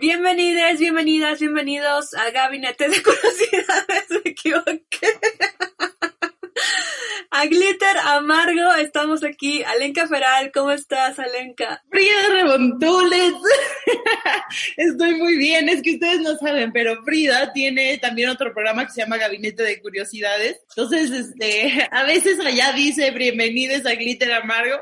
Bienvenidos, bienvenidas, bienvenidos a Gabinete de Curiosidades. Me equivoqué. A Glitter Amargo, estamos aquí. Alenka Feral, ¿cómo estás, Alenka? Frida Rebontules. Estoy muy bien, es que ustedes no saben, pero Frida tiene también otro programa que se llama Gabinete de Curiosidades. Entonces, este, a veces allá dice bienvenidos a Glitter Amargo.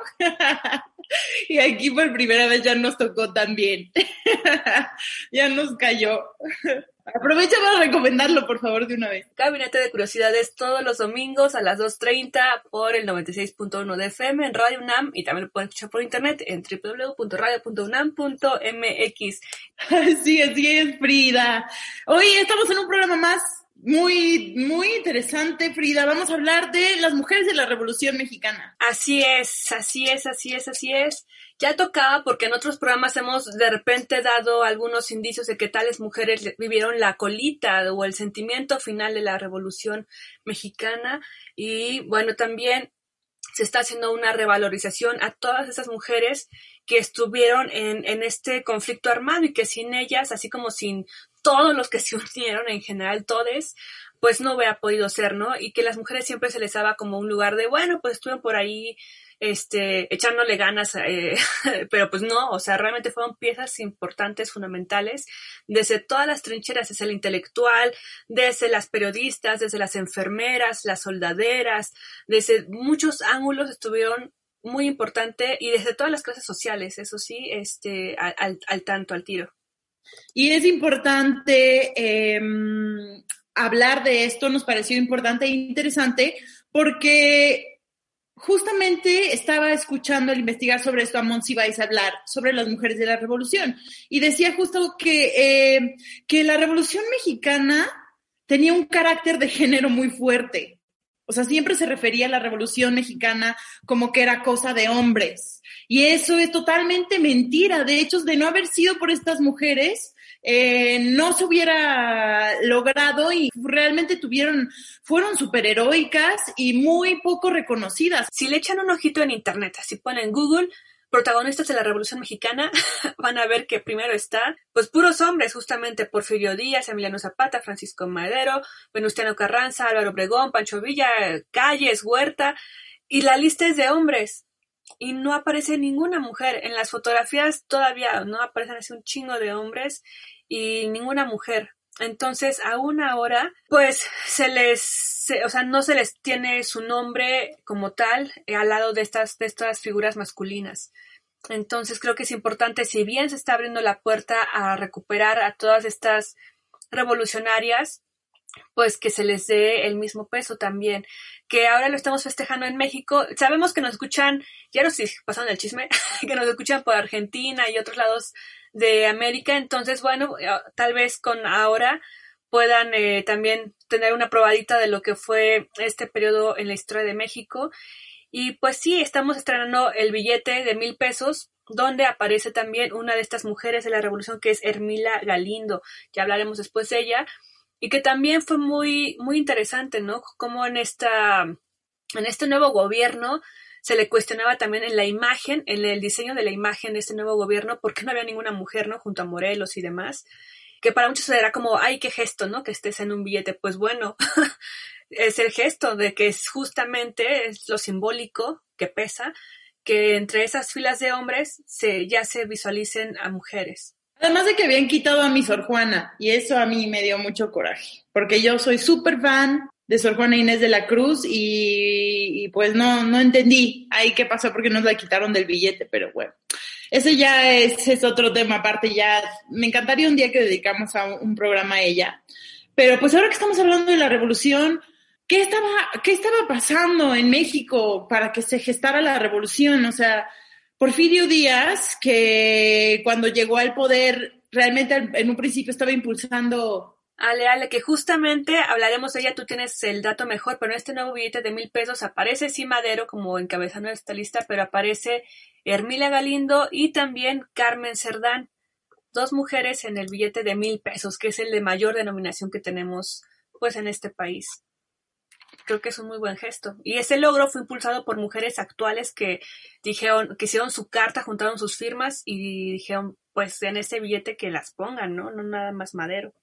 Y aquí por primera vez ya nos tocó también. ya nos cayó. Aprovecha para recomendarlo, por favor, de una vez. Gabinete de Curiosidades todos los domingos a las 2.30 por el 96.1 de FM en Radio UNAM y también lo pueden escuchar por internet en www.radio.unam.mx. Así, así es, Frida. Hoy estamos en un programa más muy, muy interesante, Frida. Vamos a hablar de las mujeres de la Revolución Mexicana. Así es, así es, así es, así es. Ya tocaba porque en otros programas hemos de repente dado algunos indicios de que tales mujeres vivieron la colita o el sentimiento final de la Revolución Mexicana y bueno, también se está haciendo una revalorización a todas esas mujeres que estuvieron en, en este conflicto armado y que sin ellas, así como sin todos los que se unieron en general, todes, pues no hubiera podido ser, ¿no? Y que las mujeres siempre se les daba como un lugar de, bueno, pues estuvieron por ahí este, echándole ganas, eh, pero pues no, o sea, realmente fueron piezas importantes, fundamentales, desde todas las trincheras, desde el intelectual, desde las periodistas, desde las enfermeras, las soldaderas, desde muchos ángulos estuvieron muy importante y desde todas las clases sociales, eso sí, este, al, al tanto, al tiro. Y es importante eh, hablar de esto, nos pareció importante e interesante porque justamente estaba escuchando al investigar sobre esto a Monsiváis hablar sobre las mujeres de la revolución y decía justo que, eh, que la revolución mexicana tenía un carácter de género muy fuerte. O sea, siempre se refería a la revolución mexicana como que era cosa de hombres. Y eso es totalmente mentira. De hecho, de no haber sido por estas mujeres, eh, no se hubiera logrado y realmente tuvieron, fueron superheroicas y muy poco reconocidas. Si le echan un ojito en internet, si ponen Google, protagonistas de la Revolución Mexicana, van a ver que primero están, pues puros hombres, justamente Porfirio Díaz, Emiliano Zapata, Francisco Madero, Venustiano Carranza, Álvaro Obregón, Pancho Villa, Calles, Huerta, y la lista es de hombres. Y no aparece ninguna mujer. En las fotografías todavía no aparecen así un chingo de hombres y ninguna mujer. Entonces, aún ahora, pues se les, o sea, no se les tiene su nombre como tal eh, al lado de estas, de estas figuras masculinas. Entonces, creo que es importante, si bien se está abriendo la puerta a recuperar a todas estas revolucionarias, pues que se les dé el mismo peso también. Que ahora lo estamos festejando en México. Sabemos que nos escuchan, ya no sé si pasaron el chisme, que nos escuchan por Argentina y otros lados de América. Entonces, bueno, eh, tal vez con ahora puedan eh, también tener una probadita de lo que fue este periodo en la historia de México. Y pues sí, estamos estrenando el billete de mil pesos, donde aparece también una de estas mujeres de la revolución que es Hermila Galindo. Ya hablaremos después de ella. Y que también fue muy, muy interesante, ¿no? Como en esta, en este nuevo gobierno se le cuestionaba también en la imagen, en el diseño de la imagen de este nuevo gobierno, por qué no había ninguna mujer, ¿no? Junto a Morelos y demás, que para muchos era como, ay, qué gesto, ¿no? Que estés en un billete. Pues bueno, es el gesto de que es justamente es lo simbólico que pesa, que entre esas filas de hombres se, ya se visualicen a mujeres. Además de que habían quitado a mi Sor Juana, y eso a mí me dio mucho coraje, porque yo soy súper fan de Sor Juana Inés de la Cruz y, pues no, no entendí ahí qué pasó porque nos la quitaron del billete, pero bueno, ese ya es, es otro tema aparte, ya me encantaría un día que dedicamos a un, programa a ella, pero pues ahora que estamos hablando de la revolución, ¿qué estaba, qué estaba pasando en México para que se gestara la revolución? O sea, Porfirio Díaz, que cuando llegó al poder realmente en un principio estaba impulsando Ale, Ale, que justamente hablaremos de ella, tú tienes el dato mejor, pero en este nuevo billete de mil pesos aparece sí Madero como encabezando esta lista, pero aparece Hermila Galindo y también Carmen Cerdán, dos mujeres en el billete de mil pesos, que es el de mayor denominación que tenemos pues en este país. Creo que es un muy buen gesto. Y ese logro fue impulsado por mujeres actuales que dijeron, que hicieron su carta, juntaron sus firmas y dijeron, pues en ese billete que las pongan, ¿no? No nada más madero.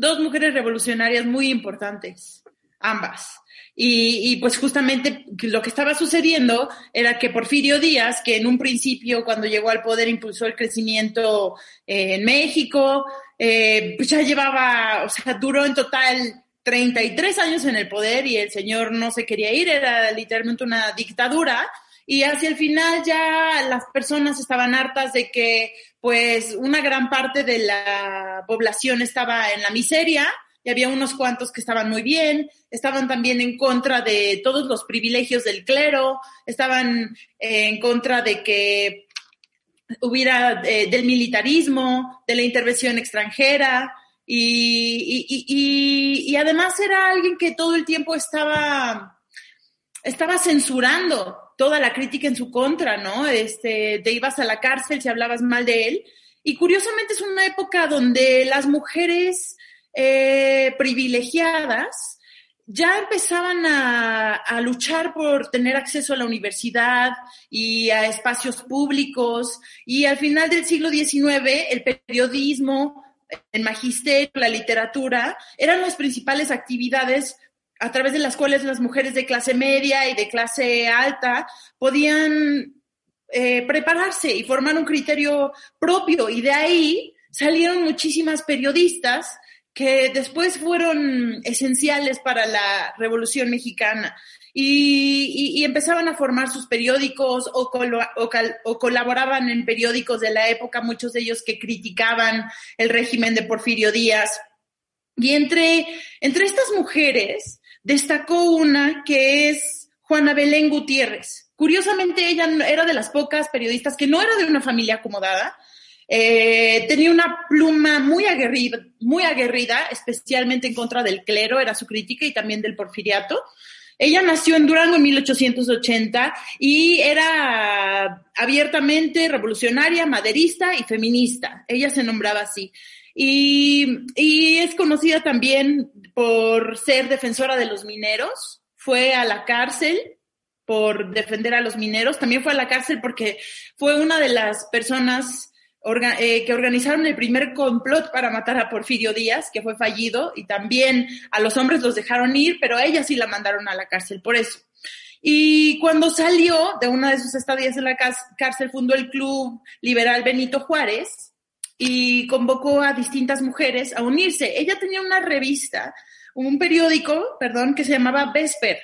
Dos mujeres revolucionarias muy importantes, ambas. Y, pues justamente lo que estaba sucediendo era que Porfirio Díaz, que en un principio cuando llegó al poder impulsó el crecimiento eh, en México, eh, pues ya llevaba, o sea, duró en total 33 años en el poder y el señor no se quería ir, era literalmente una dictadura. Y hacia el final ya las personas estaban hartas de que pues una gran parte de la población estaba en la miseria y había unos cuantos que estaban muy bien, estaban también en contra de todos los privilegios del clero, estaban en contra de que hubiera eh, del militarismo, de la intervención extranjera, y, además era alguien que todo el tiempo estaba, estaba censurando toda la crítica en su contra, ¿no? Este, te ibas a la cárcel si hablabas mal de él. Y curiosamente es una época donde las mujeres eh, privilegiadas ya empezaban a, a, luchar por tener acceso a la universidad y a espacios públicos. Y al final del siglo XIX, el periodismo, el magisterio, la literatura, eran las principales actividades a través de las cuales las mujeres de clase media y de clase alta podían eh, prepararse y formar un criterio propio. Y de ahí salieron muchísimas periodistas que después fueron esenciales para la Revolución Mexicana y, empezaban a formar sus periódicos o, o, colaboraban en periódicos de la época, muchos de ellos que criticaban el régimen de Porfirio Díaz. Y entre, entre estas mujeres destacó una que es Juana Belén Gutiérrez. Curiosamente, ella era de las pocas periodistas que no era de una familia acomodada, eh, tenía una pluma muy aguerrida, especialmente en contra del clero, era su crítica, y también del porfiriato. Ella nació en Durango en 1880 y era abiertamente revolucionaria, maderista y feminista. Ella se nombraba así. Y, es conocida también por ser defensora de los mineros. Fue a la cárcel por defender a los mineros. También fue a la cárcel porque fue una de las personas eh, que organizaron el primer complot para matar a Porfirio Díaz, que fue fallido, y también a los hombres los dejaron ir, pero a ella sí la mandaron a la cárcel por eso. Y cuando salió de una de sus estadías en la cárcel, fundó el Club Liberal Benito Juárez y convocó a distintas mujeres a unirse. Ella tenía una revista, un periódico, perdón, que se llamaba Vesper.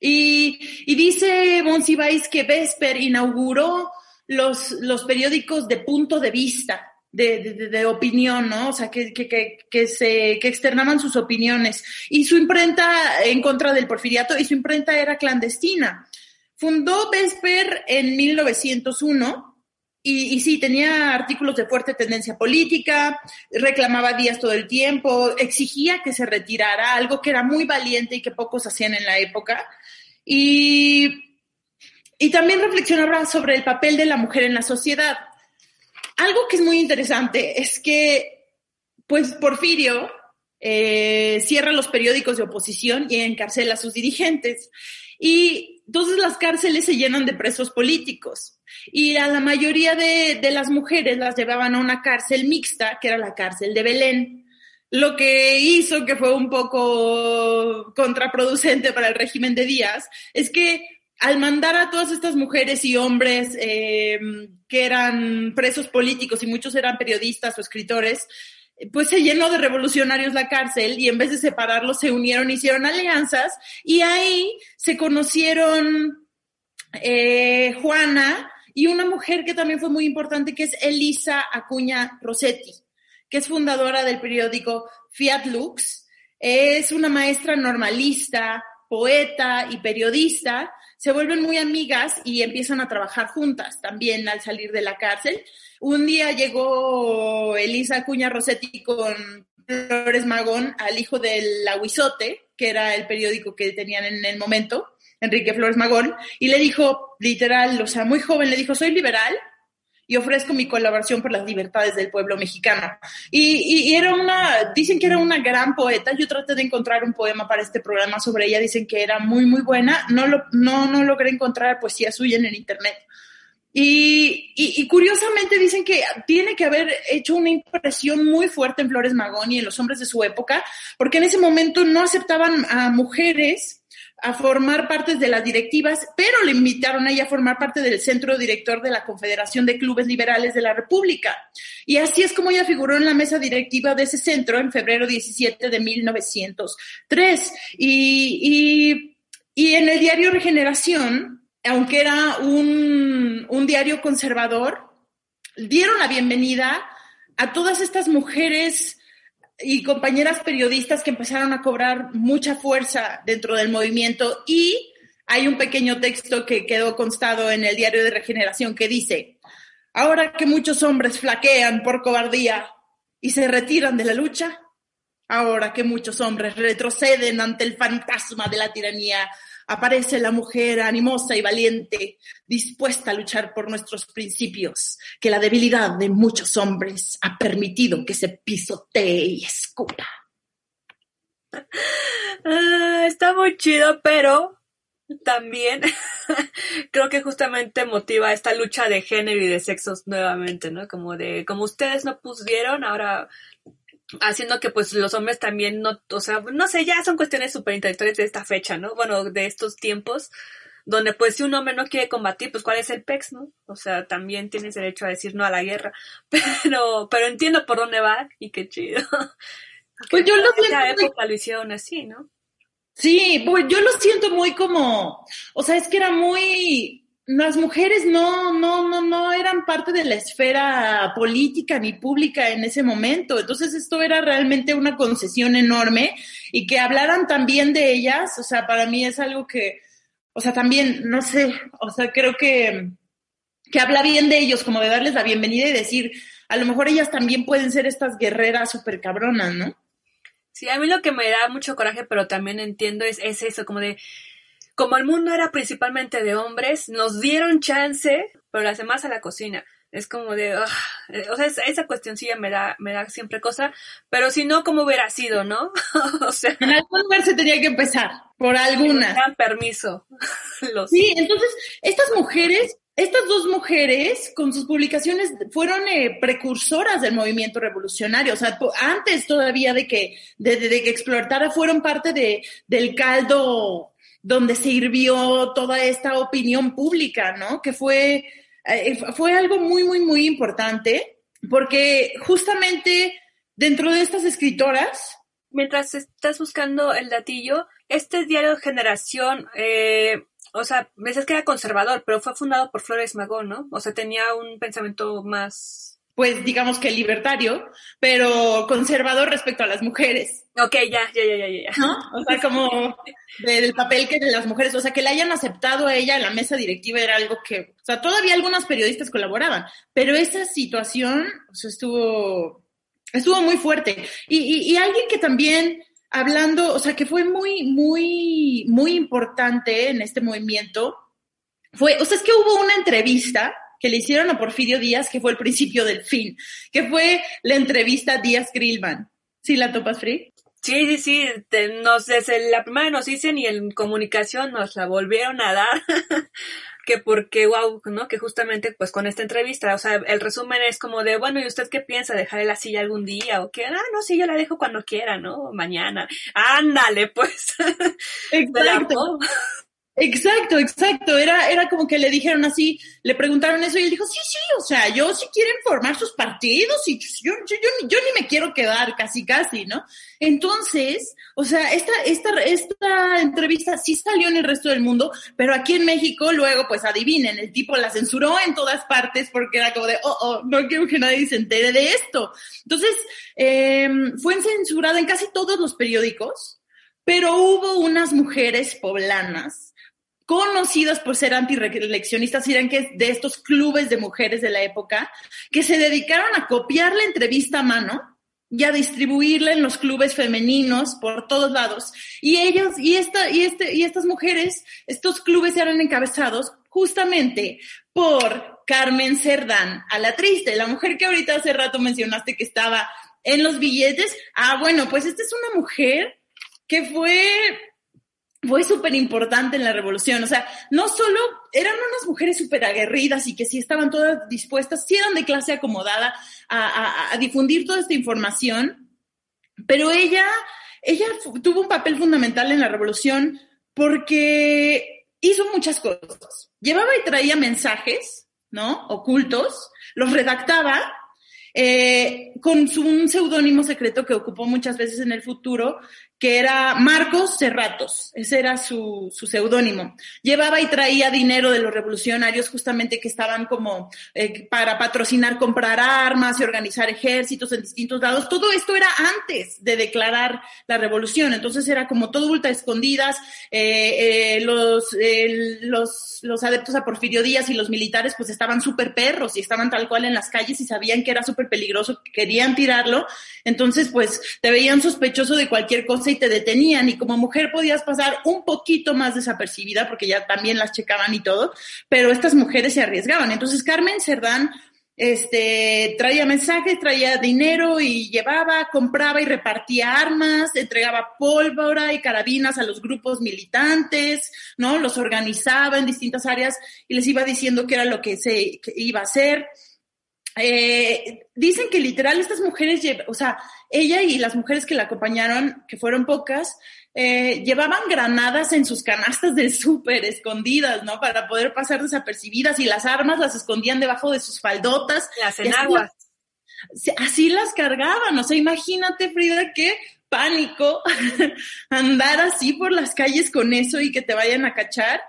Y, y dice Monsiváis que Vesper inauguró los, los periódicos de punto de vista, de, de, opinión, ¿no? O sea, que, que, que, que, externaban sus opiniones. Y su imprenta en contra del porfiriato, y su imprenta era clandestina. Fundó Vesper en 1901. Y, sí, tenía artículos de fuerte tendencia política, reclamaba días todo el tiempo, exigía que se retirara, algo que era muy valiente y que pocos hacían en la época. Y y también reflexionaba sobre el papel de la mujer en la sociedad. Algo que es muy interesante es que, pues, Porfirio eh, cierra los periódicos de oposición y encarcela a sus dirigentes. Y entonces las cárceles se llenan de presos políticos. Y a la mayoría de, de las mujeres las llevaban a una cárcel mixta, que era la cárcel de Belén. Lo que hizo que fue un poco contraproducente para el régimen de Díaz es que al mandar a todas estas mujeres y hombres eh, que eran presos políticos y muchos eran periodistas o escritores, pues se llenó de revolucionarios la cárcel y en vez de separarlos se unieron, hicieron alianzas y ahí se conocieron eh, Juana y una mujer que también fue muy importante que es Elisa Acuña Rossetti, que es fundadora del periódico Fiat Lux. Es una maestra normalista, poeta y periodista se vuelven muy amigas y empiezan a trabajar juntas también al salir de la cárcel. Un día llegó Elisa Cuña Rossetti con Flores Magón al hijo del Aguizote, que era el periódico que tenían en el momento, Enrique Flores Magón, y le dijo, literal, o sea, muy joven, le dijo, soy liberal, y ofrezco mi colaboración por las libertades del pueblo mexicano. Y, era una, dicen que era una gran poeta. Yo traté de encontrar un poema para este programa sobre ella. Dicen que era muy, muy buena. No, lo, no, no logré encontrar poesía suya en el internet. Y, y, curiosamente dicen que tiene que haber hecho una impresión muy fuerte en Flores Magón y en los hombres de su época, porque en ese momento no aceptaban a mujeres a formar parte de las directivas, pero le invitaron a ella a formar parte del centro director de la Confederación de Clubes Liberales de la República. Y así es como ella figuró en la mesa directiva de ese centro en febrero 17 de 1903. Y, y, y en el diario Regeneración, aunque era un, un diario conservador, dieron la bienvenida a todas estas mujeres y compañeras periodistas que empezaron a cobrar mucha fuerza dentro del movimiento. Y hay un pequeño texto que quedó constado en el diario de Regeneración que dice, ahora que muchos hombres flaquean por cobardía y se retiran de la lucha, ahora que muchos hombres retroceden ante el fantasma de la tiranía, aparece la mujer animosa y valiente, dispuesta a luchar por nuestros principios, que la debilidad de muchos hombres ha permitido que se pisotee y escupa. Ah, está muy chido, pero también creo que justamente motiva esta lucha de género y de sexos nuevamente, ¿no? Como de, como ustedes no pusieron, ahora haciendo que pues los hombres también no, o sea, no sé, ya son cuestiones súper intelectuales de esta fecha, ¿no? Bueno, de estos tiempos, donde pues si un hombre no quiere combatir, pues cuál es el PEX, ¿no? O sea, también tienes derecho a decir no a la guerra, pero, pero entiendo por dónde va y qué chido. Pues yo lo siento. época lo hicieron así, ¿no? Sí, pues yo lo siento muy como, o sea, es que era muy, las mujeres no, no, no, no eran parte de la esfera política ni pública en ese momento. Entonces esto era realmente una concesión enorme y que hablaran también de ellas, o sea, para mí es algo que, o sea, también, no sé, o sea, creo que, que habla bien de ellos, como de darles la bienvenida y decir, a lo mejor ellas también pueden ser estas guerreras súper cabronas, ¿no? Sí, a mí lo que me da mucho coraje, pero también entiendo es, es eso, como de, como el mundo era principalmente de hombres, nos dieron chance, pero las demás a la cocina. Es como de, ah, eh, o sea, esa cuestioncilla me da, me da siempre cosa, pero si no, ¿cómo hubiera sido, no? o sea. En algún lugar se tenía que empezar, por alguna. Dan permiso. Sí, entonces, estas mujeres, estas dos mujeres, con sus publicaciones, fueron eh, precursoras del movimiento revolucionario. O sea, antes todavía de que, de, de que explotara, fueron parte de, del caldo donde se hirvió toda esta opinión pública, ¿no? Que fue, eh, fue algo muy, muy, muy importante, porque justamente dentro de estas escritoras... Mientras estás buscando el datillo, este diario Generación, eh, o sea, me dices que era conservador, pero fue fundado por Flores Magón, ¿no? O sea, tenía un pensamiento más pues digamos que libertario, pero conservador respecto a las mujeres. Ok, ya, ya, ya, ya, ya. ¿No? O sea, como del papel que de las mujeres, o sea, que la hayan aceptado a ella en la mesa directiva era algo que, o sea, todavía algunas periodistas colaboraban, pero esa situación, o sea, estuvo, estuvo muy fuerte. Y, y, y alguien que también, hablando, o sea, que fue muy, muy, muy importante en este movimiento, fue, o sea, es que hubo una entrevista que le hicieron a Porfirio Díaz, que fue el principio del fin, que fue la entrevista Díaz Grillman. ¿Sí la topas, Free? Sí, sí, sí, nos, desde la primera nos dicen y en comunicación nos la volvieron a dar, que porque, wow, ¿no? Que justamente pues con esta entrevista, o sea, el resumen es como de, bueno, ¿y usted qué piensa? ¿Dejaré la silla algún día? ¿O qué? Ah, no, sí, yo la dejo cuando quiera, ¿no? Mañana. Ándale, pues. Exacto. Exacto, exacto. Era, era como que le dijeron así, le preguntaron eso y él dijo, sí, sí, o sea, yo sí quieren formar sus partidos y yo, yo, yo, yo, ni me quiero quedar casi, casi, ¿no? Entonces, o sea, esta, esta, esta entrevista sí salió en el resto del mundo, pero aquí en México luego, pues adivinen, el tipo la censuró en todas partes porque era como de, oh, oh, no quiero que nadie se entere de esto. Entonces, eh, fue censurada en casi todos los periódicos, pero hubo unas mujeres poblanas conocidas por ser antireeleccionistas, eran que de estos clubes de mujeres de la época, que se dedicaron a copiar la entrevista a mano y a distribuirla en los clubes femeninos por todos lados. Y ellos, y esta, y este, y estas mujeres, estos clubes eran encabezados justamente por Carmen Cerdán, a la triste, la mujer que ahorita hace rato mencionaste que estaba en los billetes. Ah, bueno, pues esta es una mujer que fue fue súper importante en la revolución. O sea, no solo eran unas mujeres súper aguerridas y que sí estaban todas dispuestas, sí eran de clase acomodada a, a, difundir toda esta información, pero ella, ella tuvo un papel fundamental en la revolución porque hizo muchas cosas. Llevaba y traía mensajes, ¿no? Ocultos, los redactaba eh, con su, un seudónimo secreto que ocupó muchas veces en el futuro, que era Marcos Cerratos, ese era su, su seudónimo. Llevaba y traía dinero de los revolucionarios justamente que estaban como eh, para patrocinar, comprar armas y organizar ejércitos en distintos lados. Todo esto era antes de declarar la revolución, entonces era como todo ultra escondidas. Eh, eh, los, los, los adeptos a Porfirio Díaz y los militares pues estaban súper perros y estaban tal cual en las calles y sabían que era súper peligroso, querían tirarlo. Entonces pues te veían sospechoso de cualquier cosa y te detenían y como mujer podías pasar un poquito más desapercibida porque ya también las checaban y todo, pero estas mujeres se arriesgaban. Entonces Carmen Cerdán este, traía mensajes, traía dinero y llevaba, compraba y repartía armas, entregaba pólvora y carabinas a los grupos militantes, ¿no? Los organizaba en distintas áreas y les iba diciendo qué era lo que se iba a hacer. Eh, dicen que literal estas mujeres, o sea, ella y las mujeres que la acompañaron, que fueron pocas, eh, llevaban granadas en sus canastas del súper escondidas, ¿no? Para poder pasar desapercibidas y las armas las escondían debajo de sus faldotas. Las enaguas. Así, así las cargaban, o sea, imagínate, Frida, qué pánico andar así por las calles con eso y que te vayan a cachar.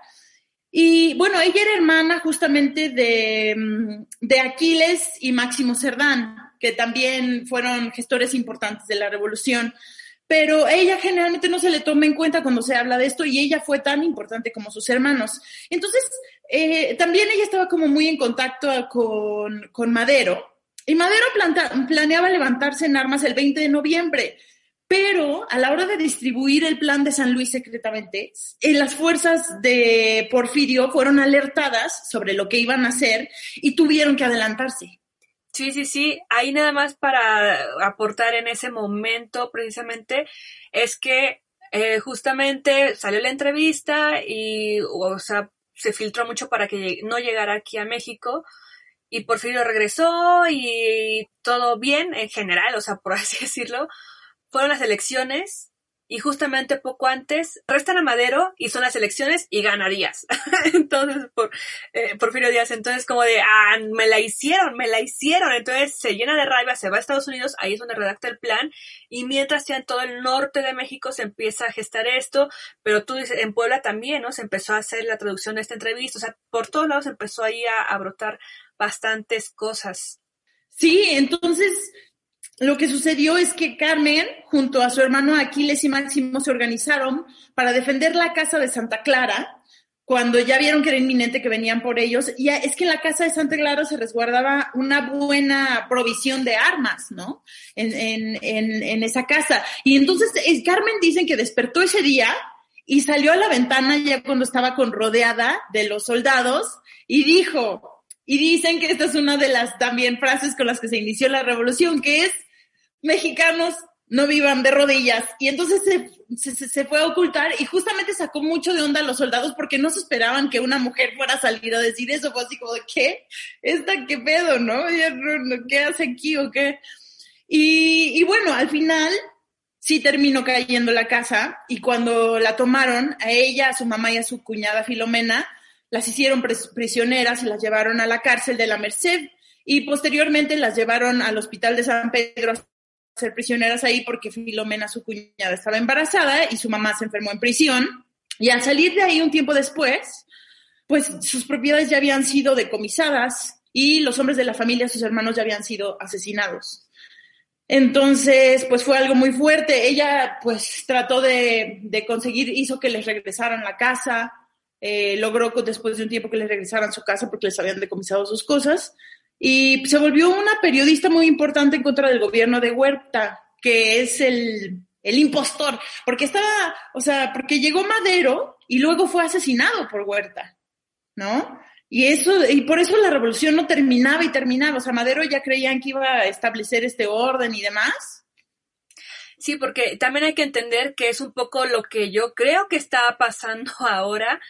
Y bueno, ella era hermana justamente de, mm, de Aquiles y Máximo Cerdán, que también fueron gestores importantes de la revolución pero ella generalmente no se le toma en cuenta cuando se habla de esto y ella fue tan importante como sus hermanos. Entonces, eh, también ella estaba como muy en contacto con, con Madero y Madero planeaba levantarse en armas el 20 de noviembre. Pero a la hora de distribuir el plan de San Luis secretamente, en las fuerzas de Porfirio fueron alertadas sobre lo que iban a hacer y tuvieron que adelantarse. Sí, sí, sí. Ahí nada más para aportar en ese momento precisamente es que eh, justamente salió la entrevista y, o sea, se filtró mucho para que no llegara aquí a México y Porfirio regresó y todo bien en general, o sea, por así decirlo. Fueron las elecciones y justamente poco antes restan a Madero y son las elecciones y ganarías. entonces, por eh, Porfirio Díaz, entonces como de, ah, me la hicieron, me la hicieron. Entonces se llena de rabia, se va a Estados Unidos, ahí es donde redacta el plan y mientras ya en todo el norte de México se empieza a gestar esto, pero tú dices, en Puebla también, ¿no? Se empezó a hacer la traducción de esta entrevista, o sea, por todos lados empezó ahí a brotar bastantes cosas. Sí, entonces lo que sucedió es que Carmen, junto a su hermano Aquiles y Máximo, se organizaron para defender la casa de Santa Clara, cuando ya vieron que era inminente que venían por ellos. Y es que en la casa de Santa Clara se resguardaba una buena provisión de armas, ¿no? En, en, en, en esa casa. Y entonces Carmen dicen que despertó ese día y salió a la ventana ya cuando estaba con rodeada de los soldados y dijo, y dicen que esta es una de las también frases con las que se inició la revolución, que es mexicanos no vivan de rodillas. Y entonces se, se, fue a ocultar y justamente sacó mucho de onda a los soldados porque no se esperaban que una mujer fuera a salir a decir eso. Fue así como ¿qué? ¿Esta qué pedo, no? ¿Qué hace aquí o qué? Y, y bueno, al final sí terminó cayendo la casa y cuando la tomaron, a ella, a su mamá y a su cuñada Filomena, las hicieron prisioneras y las llevaron a la cárcel de la Merced y posteriormente las llevaron al hospital de San Pedro ser prisioneras ahí porque Filomena, su cuñada, estaba embarazada y su mamá se enfermó en prisión. Y al salir de ahí un tiempo después, pues sus propiedades ya habían sido decomisadas y los hombres de la familia, sus hermanos, ya habían sido asesinados. Entonces, pues fue algo muy fuerte. Ella, pues, trató de, de conseguir, hizo que les regresaran la casa, eh, logró después de un tiempo que les regresaran su casa porque les habían decomisado sus cosas y se volvió una periodista muy importante en contra del gobierno de Huerta, que es el, el impostor, porque estaba, o sea, porque llegó Madero y luego fue asesinado por Huerta, ¿no? Y eso, y por eso la revolución no terminaba y terminaba. O sea, Madero ya creían que iba a establecer este orden y demás. Sí, porque también hay que entender que es un poco lo que yo creo que está pasando ahora,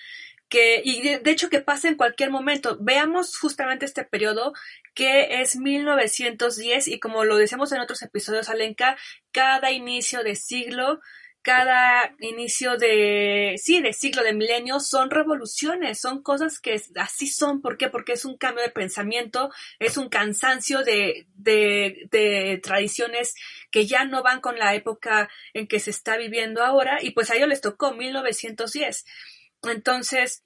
que, y de, hecho que pasa en cualquier momento. Veamos justamente este periodo que es 1910 y como lo decimos en otros episodios, Alenka, cada inicio de siglo cada inicio de, sí, de siglo, de milenio, son revoluciones, son cosas que así son. ¿Por qué? Porque es un cambio de pensamiento, es un cansancio de, de, de tradiciones que ya no van con la época en que se está viviendo ahora. Y pues a ellos les tocó 1910. Entonces,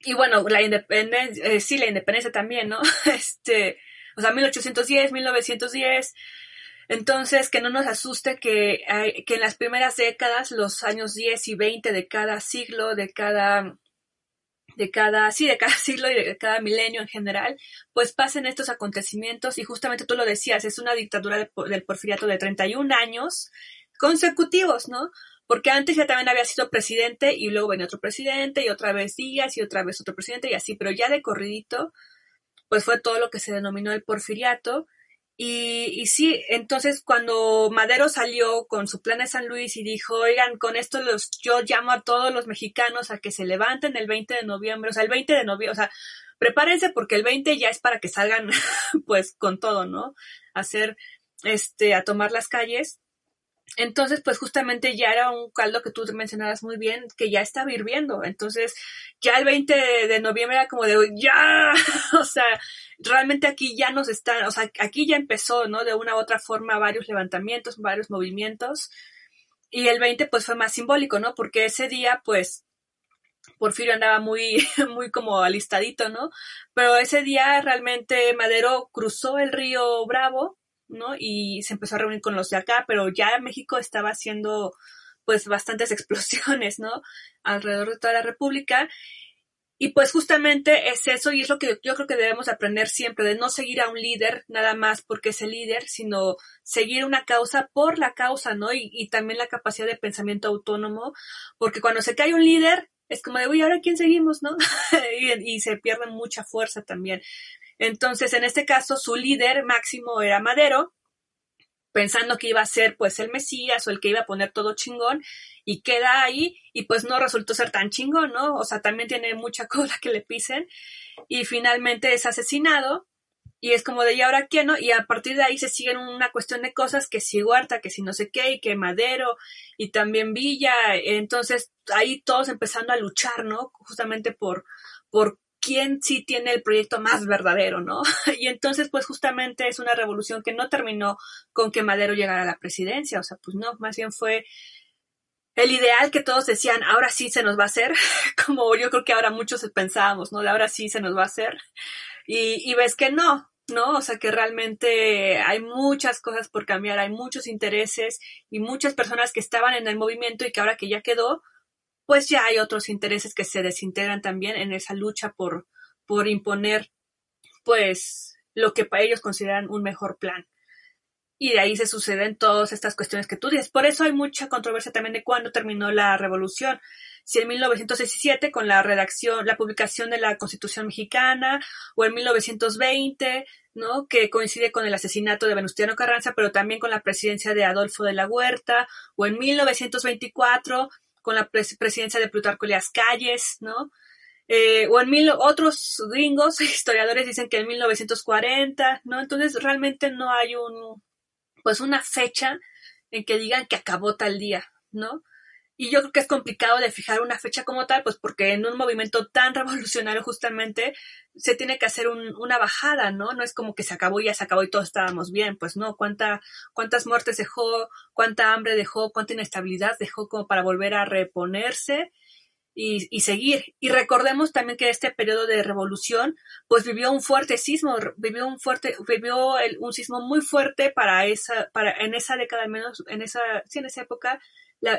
y bueno, la independencia, eh, sí, la independencia también, ¿no? Este, o sea, 1810, 1910 entonces, que no nos asuste que, que en las primeras décadas, los años 10 y 20 de cada siglo, de cada de cada, sí, de cada siglo y de cada milenio en general, pues pasen estos acontecimientos y justamente tú lo decías, es una dictadura del porfiriato de 31 años consecutivos, ¿no? Porque antes ya también había sido presidente y luego venía otro presidente y otra vez Díaz y otra vez otro presidente y así, pero ya de corridito, pues fue todo lo que se denominó el porfiriato y, y, sí, entonces cuando Madero salió con su plan de San Luis y dijo, oigan, con esto los, yo llamo a todos los mexicanos a que se levanten el 20 de noviembre, o sea, el 20 de noviembre, o sea, prepárense porque el 20 ya es para que salgan pues con todo, ¿no? A hacer, este, a tomar las calles. Entonces, pues justamente ya era un caldo que tú mencionabas muy bien, que ya estaba hirviendo. Entonces, ya el 20 de, noviembre era como de, ya, o sea, realmente aquí ya nos están, o sea, aquí ya empezó, ¿no? De una u otra forma varios levantamientos, varios movimientos. Y el 20 pues fue más simbólico, ¿no? Porque ese día pues Porfirio andaba muy, muy como alistadito, ¿no? Pero ese día realmente Madero cruzó el río Bravo ¿no? Y se empezó a reunir con los de acá, pero ya México estaba haciendo pues bastantes explosiones, ¿no? Alrededor de toda la República. Y pues justamente es eso y es lo que yo creo que debemos aprender siempre, de no seguir a un líder nada más porque es el líder, sino seguir una causa por la causa, ¿no? Y, también la capacidad de pensamiento autónomo, porque cuando se cae un líder, es como de, uy, ¿ahora quién seguimos, no? y, y se pierde mucha fuerza también. Entonces, en este caso, su líder máximo era Madero, pensando que iba a ser pues el Mesías o el que iba a poner todo chingón y queda ahí y pues no resultó ser tan chingón, ¿no? O sea, también tiene mucha cola que le pisen y finalmente es asesinado y es como de y ahora quién, ¿no? Y a partir de ahí se siguen una cuestión de cosas que si Huerta, que si no sé qué y que Madero y también Villa, entonces ahí todos empezando a luchar, ¿no? Justamente por por quién sí tiene el proyecto más verdadero, ¿no? Y entonces, pues justamente es una revolución que no terminó con que Madero llegara a la presidencia, o sea, pues no, más bien fue el ideal que todos decían, ahora sí se nos va a hacer, como yo creo que ahora muchos pensábamos, ¿no? De ahora sí se nos va a hacer. Y, y ves que no, ¿no? O sea, que realmente hay muchas cosas por cambiar, hay muchos intereses y muchas personas que estaban en el movimiento y que ahora que ya quedó, pues ya hay otros intereses que se desintegran también en esa lucha por, por imponer, pues, lo que para ellos consideran un mejor plan. Y de ahí se suceden todas estas cuestiones que tú dices. Por eso hay mucha controversia también de cuándo terminó la revolución. Si en 1917 con la redacción, la publicación de la Constitución mexicana, o en 1920, ¿no? Que coincide con el asesinato de Venustiano Carranza, pero también con la presidencia de Adolfo de la Huerta, o en 1924 con la presidencia de Plutarco Elias Calles, ¿no? Eh, o en mil, otros gringos, historiadores dicen que en 1940, ¿no? Entonces realmente no hay un, pues una fecha en que digan que acabó tal día, ¿no? Y yo creo que es complicado de fijar una fecha como tal, pues porque en un movimiento tan revolucionario justamente se tiene que hacer una bajada, ¿no? No es como que se acabó y ya se acabó y todos estábamos bien, pues no, cuánta, cuántas muertes dejó, cuánta hambre dejó, cuánta inestabilidad dejó como para volver a reponerse y, y seguir. Y recordemos también que este periodo de revolución, pues vivió un fuerte sismo, vivió un fuerte, vivió el, un sismo muy fuerte para esa, para, en esa década al menos, en esa, sí, en esa época,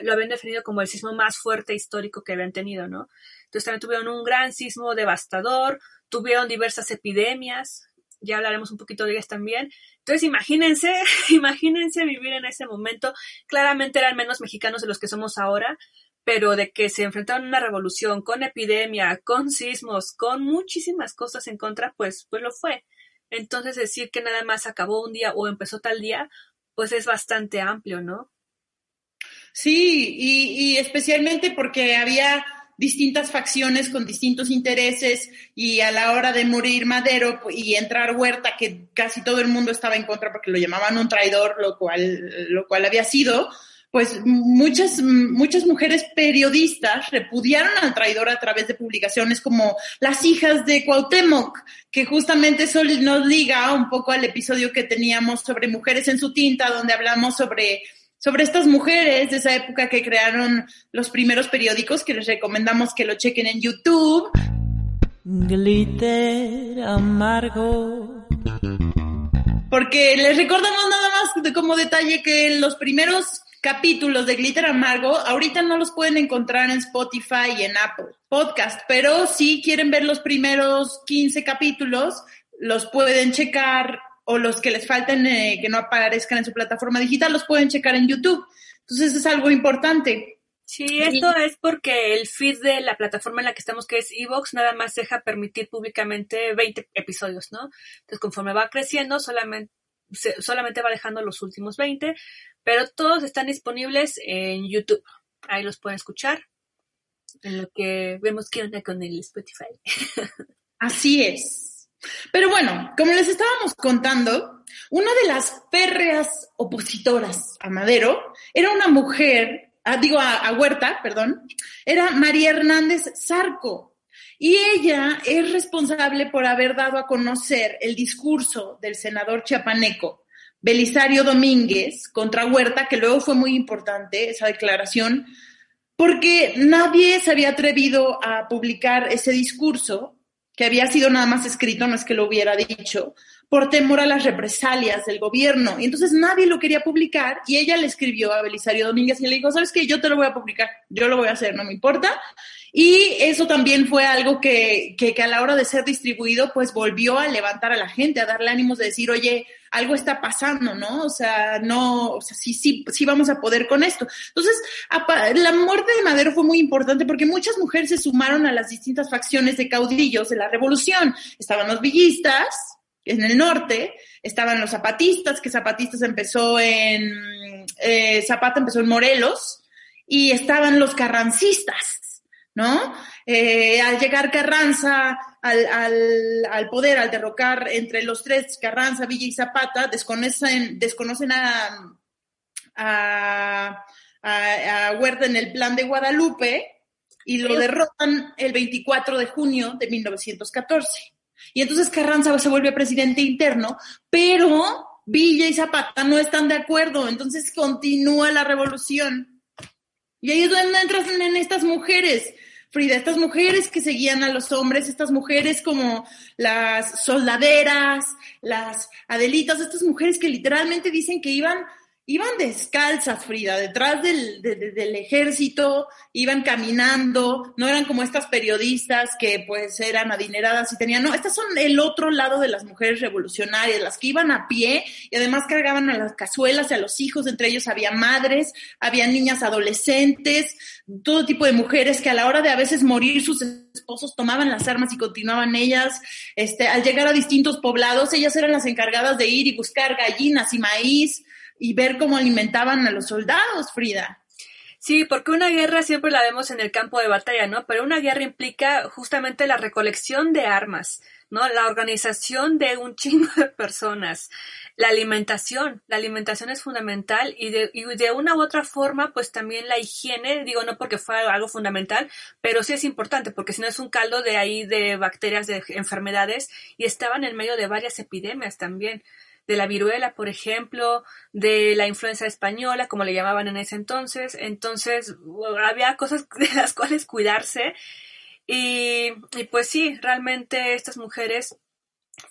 lo habían definido como el sismo más fuerte histórico que habían tenido, ¿no? Entonces también tuvieron un gran sismo devastador, tuvieron diversas epidemias, ya hablaremos un poquito de ellas también. Entonces imagínense, imagínense vivir en ese momento. Claramente eran menos mexicanos de los que somos ahora, pero de que se enfrentaron a una revolución con epidemia, con sismos, con muchísimas cosas en contra, pues, pues lo fue. Entonces decir que nada más acabó un día o empezó tal día, pues es bastante amplio, ¿no? Sí, y, y especialmente porque había distintas facciones con distintos intereses y a la hora de morir Madero y entrar Huerta, que casi todo el mundo estaba en contra porque lo llamaban un traidor, lo cual, lo cual había sido, pues muchas, muchas mujeres periodistas repudiaron al traidor a través de publicaciones como Las hijas de Cuauhtémoc, que justamente eso nos liga un poco al episodio que teníamos sobre mujeres en su tinta, donde hablamos sobre sobre estas mujeres de esa época que crearon los primeros periódicos, que les recomendamos que lo chequen en YouTube. Glitter amargo. Porque les recordamos nada más como detalle que los primeros capítulos de Glitter Amargo ahorita no los pueden encontrar en Spotify y en Apple Podcast, pero si quieren ver los primeros 15 capítulos, los pueden checar o los que les falten eh, que no aparezcan en su plataforma digital los pueden checar en YouTube. Entonces es algo importante. Sí, esto es porque el feed de la plataforma en la que estamos, que es Evox, nada más deja permitir públicamente 20 episodios, ¿no? Entonces, conforme va creciendo, solamente, solamente va dejando los últimos 20, pero todos están disponibles en YouTube. Ahí los pueden escuchar, en lo que vemos qué onda con el Spotify. Así es. Pero bueno, como les estábamos contando, una de las férreas opositoras a Madero era una mujer, ah, digo a, Huerta, perdón, era María Hernández Zarco. Y ella es responsable por haber dado a conocer el discurso del senador chiapaneco Belisario Domínguez contra Huerta, que luego fue muy importante esa declaración, porque nadie se había atrevido a publicar ese discurso que había sido nada más escrito, no es que lo hubiera dicho, por temor a las represalias del gobierno. Y entonces nadie lo quería publicar y ella le escribió a Belisario Domínguez y le dijo, ¿sabes qué? Yo te lo voy a publicar, yo lo voy a hacer, no me importa. Y eso también fue algo que, que, que a la hora de ser distribuido, pues volvió a levantar a la gente, a darle ánimos de decir, oye, algo está pasando, ¿no? O sea, no, o sea, sí, sí, sí vamos a poder con esto. Entonces, la muerte de Madero fue muy importante porque muchas mujeres se sumaron a las distintas facciones de caudillos de la revolución. Estaban los villistas en el norte, estaban los zapatistas, que zapatistas empezó en, eh, Zapata empezó en Morelos, y estaban los carrancistas, ¿no? Eh, al llegar Carranza al, al, al, poder, al derrocar entre los tres, Carranza, Villa y Zapata, desconocen, desconocen a, a, a, Huerta en el plan de Guadalupe y lo derrotan el 24 de junio de 1914. Y entonces Carranza se vuelve presidente interno, pero Villa y Zapata no están de acuerdo, entonces continúa la revolución. Y ahí es donde entran en estas mujeres Frida, estas mujeres que seguían a los hombres, estas mujeres como las soldaderas, las adelitas, estas mujeres que literalmente dicen que iban iban descalzas, Frida, detrás del, del, ejército, iban caminando, no eran como estas periodistas que pues eran adineradas y tenían, no, estas son el otro lado de las mujeres revolucionarias, las que iban a pie y además cargaban a las cazuelas y a los hijos, entre ellos había madres, había niñas adolescentes, todo tipo de mujeres que a la hora de a veces morir sus esposos tomaban las armas y continuaban ellas, este, al llegar a distintos poblados, ellas eran las encargadas de ir y buscar gallinas y maíz, y ver cómo alimentaban a los soldados, Frida. Sí, porque una guerra siempre la vemos en el campo de batalla, ¿no? Pero una guerra implica justamente la recolección de armas, ¿no? La organización de un chingo de personas, la alimentación, la alimentación es fundamental y de, y de una u otra forma, pues también la higiene, digo no porque fuera algo fundamental, pero sí es importante, porque si no es un caldo de ahí de bacterias, de enfermedades, y estaban en medio de varias epidemias también de la viruela, por ejemplo, de la influenza española, como le llamaban en ese entonces. Entonces, había cosas de las cuales cuidarse. Y, pues sí, realmente estas mujeres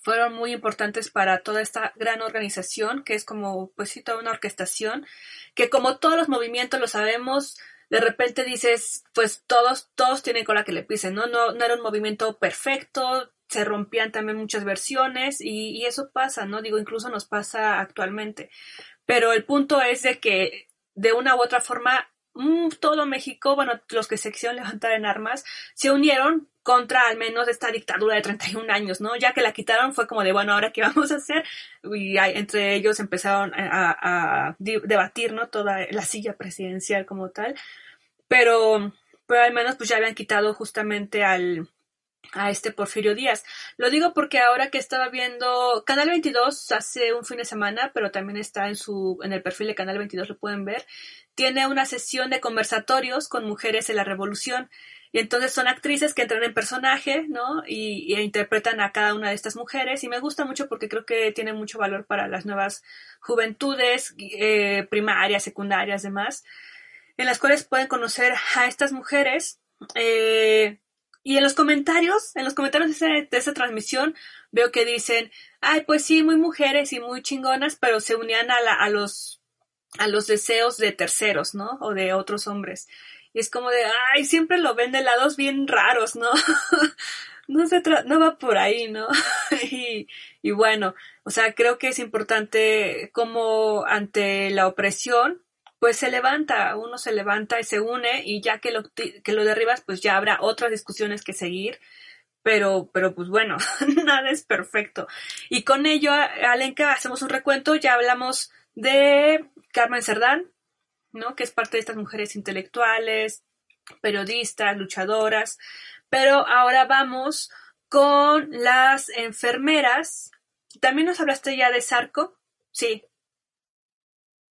fueron muy importantes para toda esta gran organización, que es como, pues sí, toda una orquestación, que como todos los movimientos lo sabemos, de repente dices, pues todos, todos tienen cola que le pisen, ¿no? No, no era un movimiento perfecto, se rompían también muchas versiones y, eso pasa, ¿no? Digo, incluso nos pasa actualmente. Pero el punto es de que de una u otra forma mm, todo México, bueno, los que se quisieron levantar en armas, se unieron contra al menos esta dictadura de 31 años, ¿no? Ya que la quitaron fue como de, bueno, ahora qué vamos a hacer? Y entre ellos empezaron a, a debatir, ¿no? Toda la silla presidencial como tal. Pero, pero al menos pues ya habían quitado justamente al, a este Porfirio Díaz. Lo digo porque ahora que estaba viendo Canal 22 hace un fin de semana, pero también está en su en el perfil de Canal 22 lo pueden ver, tiene una sesión de conversatorios con mujeres en la revolución. Y entonces son actrices que entran en personaje, ¿no? Y, interpretan a cada una de estas mujeres. Y me gusta mucho porque creo que tiene mucho valor para las nuevas juventudes, eh, primarias, secundarias, demás, en las cuales pueden conocer a estas mujeres. Eh, y en los comentarios, en los comentarios de, esa transmisión, veo que dicen, ay, pues sí, muy mujeres y muy chingonas, pero se unían a, la, a los a los deseos de terceros, ¿no? O de otros hombres. Y es como de, ay, siempre lo ven de lados bien raros, ¿no? no se no va por ahí, ¿no? y, y bueno, o sea, creo que es importante como ante la opresión, pues se levanta, uno se levanta y se une y ya que lo, que lo derribas, pues ya habrá otras discusiones que seguir. Pero, pero pues bueno, nada es perfecto. Y con ello, Alenka, hacemos un recuento. Ya hablamos de Carmen Cerdán, ¿no? Que es parte de estas mujeres intelectuales, periodistas, luchadoras. Pero ahora vamos con las enfermeras. ¿También nos hablaste ya de Sarco? Sí.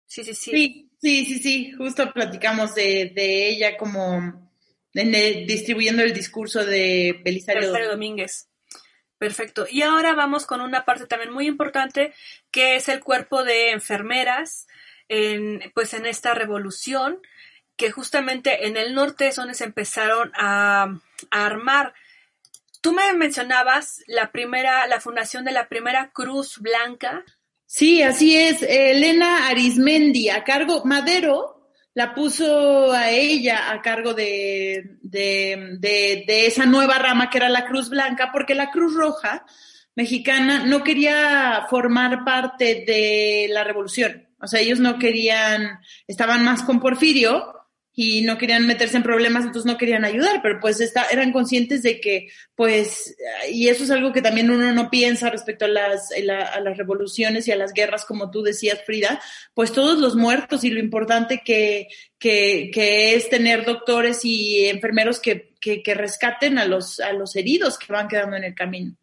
Sí, sí, sí. Sí, Sí, sí, sí, justo platicamos de, ella como distribuyendo el discurso de Belisario, Domínguez. Perfecto. Y ahora vamos con una parte también muy importante, que es el cuerpo de enfermeras, en, pues en esta revolución, que justamente en el norte es donde se empezaron a, a armar. Tú me mencionabas la primera, la fundación de la primera Cruz Blanca, Sí, así es. Elena Arismendi, a cargo, Madero la puso a ella a cargo de, de, de, esa nueva rama que era la Cruz Blanca, porque la Cruz Roja mexicana no quería formar parte de la revolución. O sea, ellos no querían, estaban más con Porfirio, y no querían meterse en problemas, entonces no querían ayudar, pero pues está, eran conscientes de que, pues, y eso es algo que también uno no piensa respecto a las, a las revoluciones y a las guerras, como tú decías, Frida, pues todos los muertos y lo importante que, que, que es tener doctores y enfermeros que, que, que, rescaten a los, a los heridos que van quedando en el camino.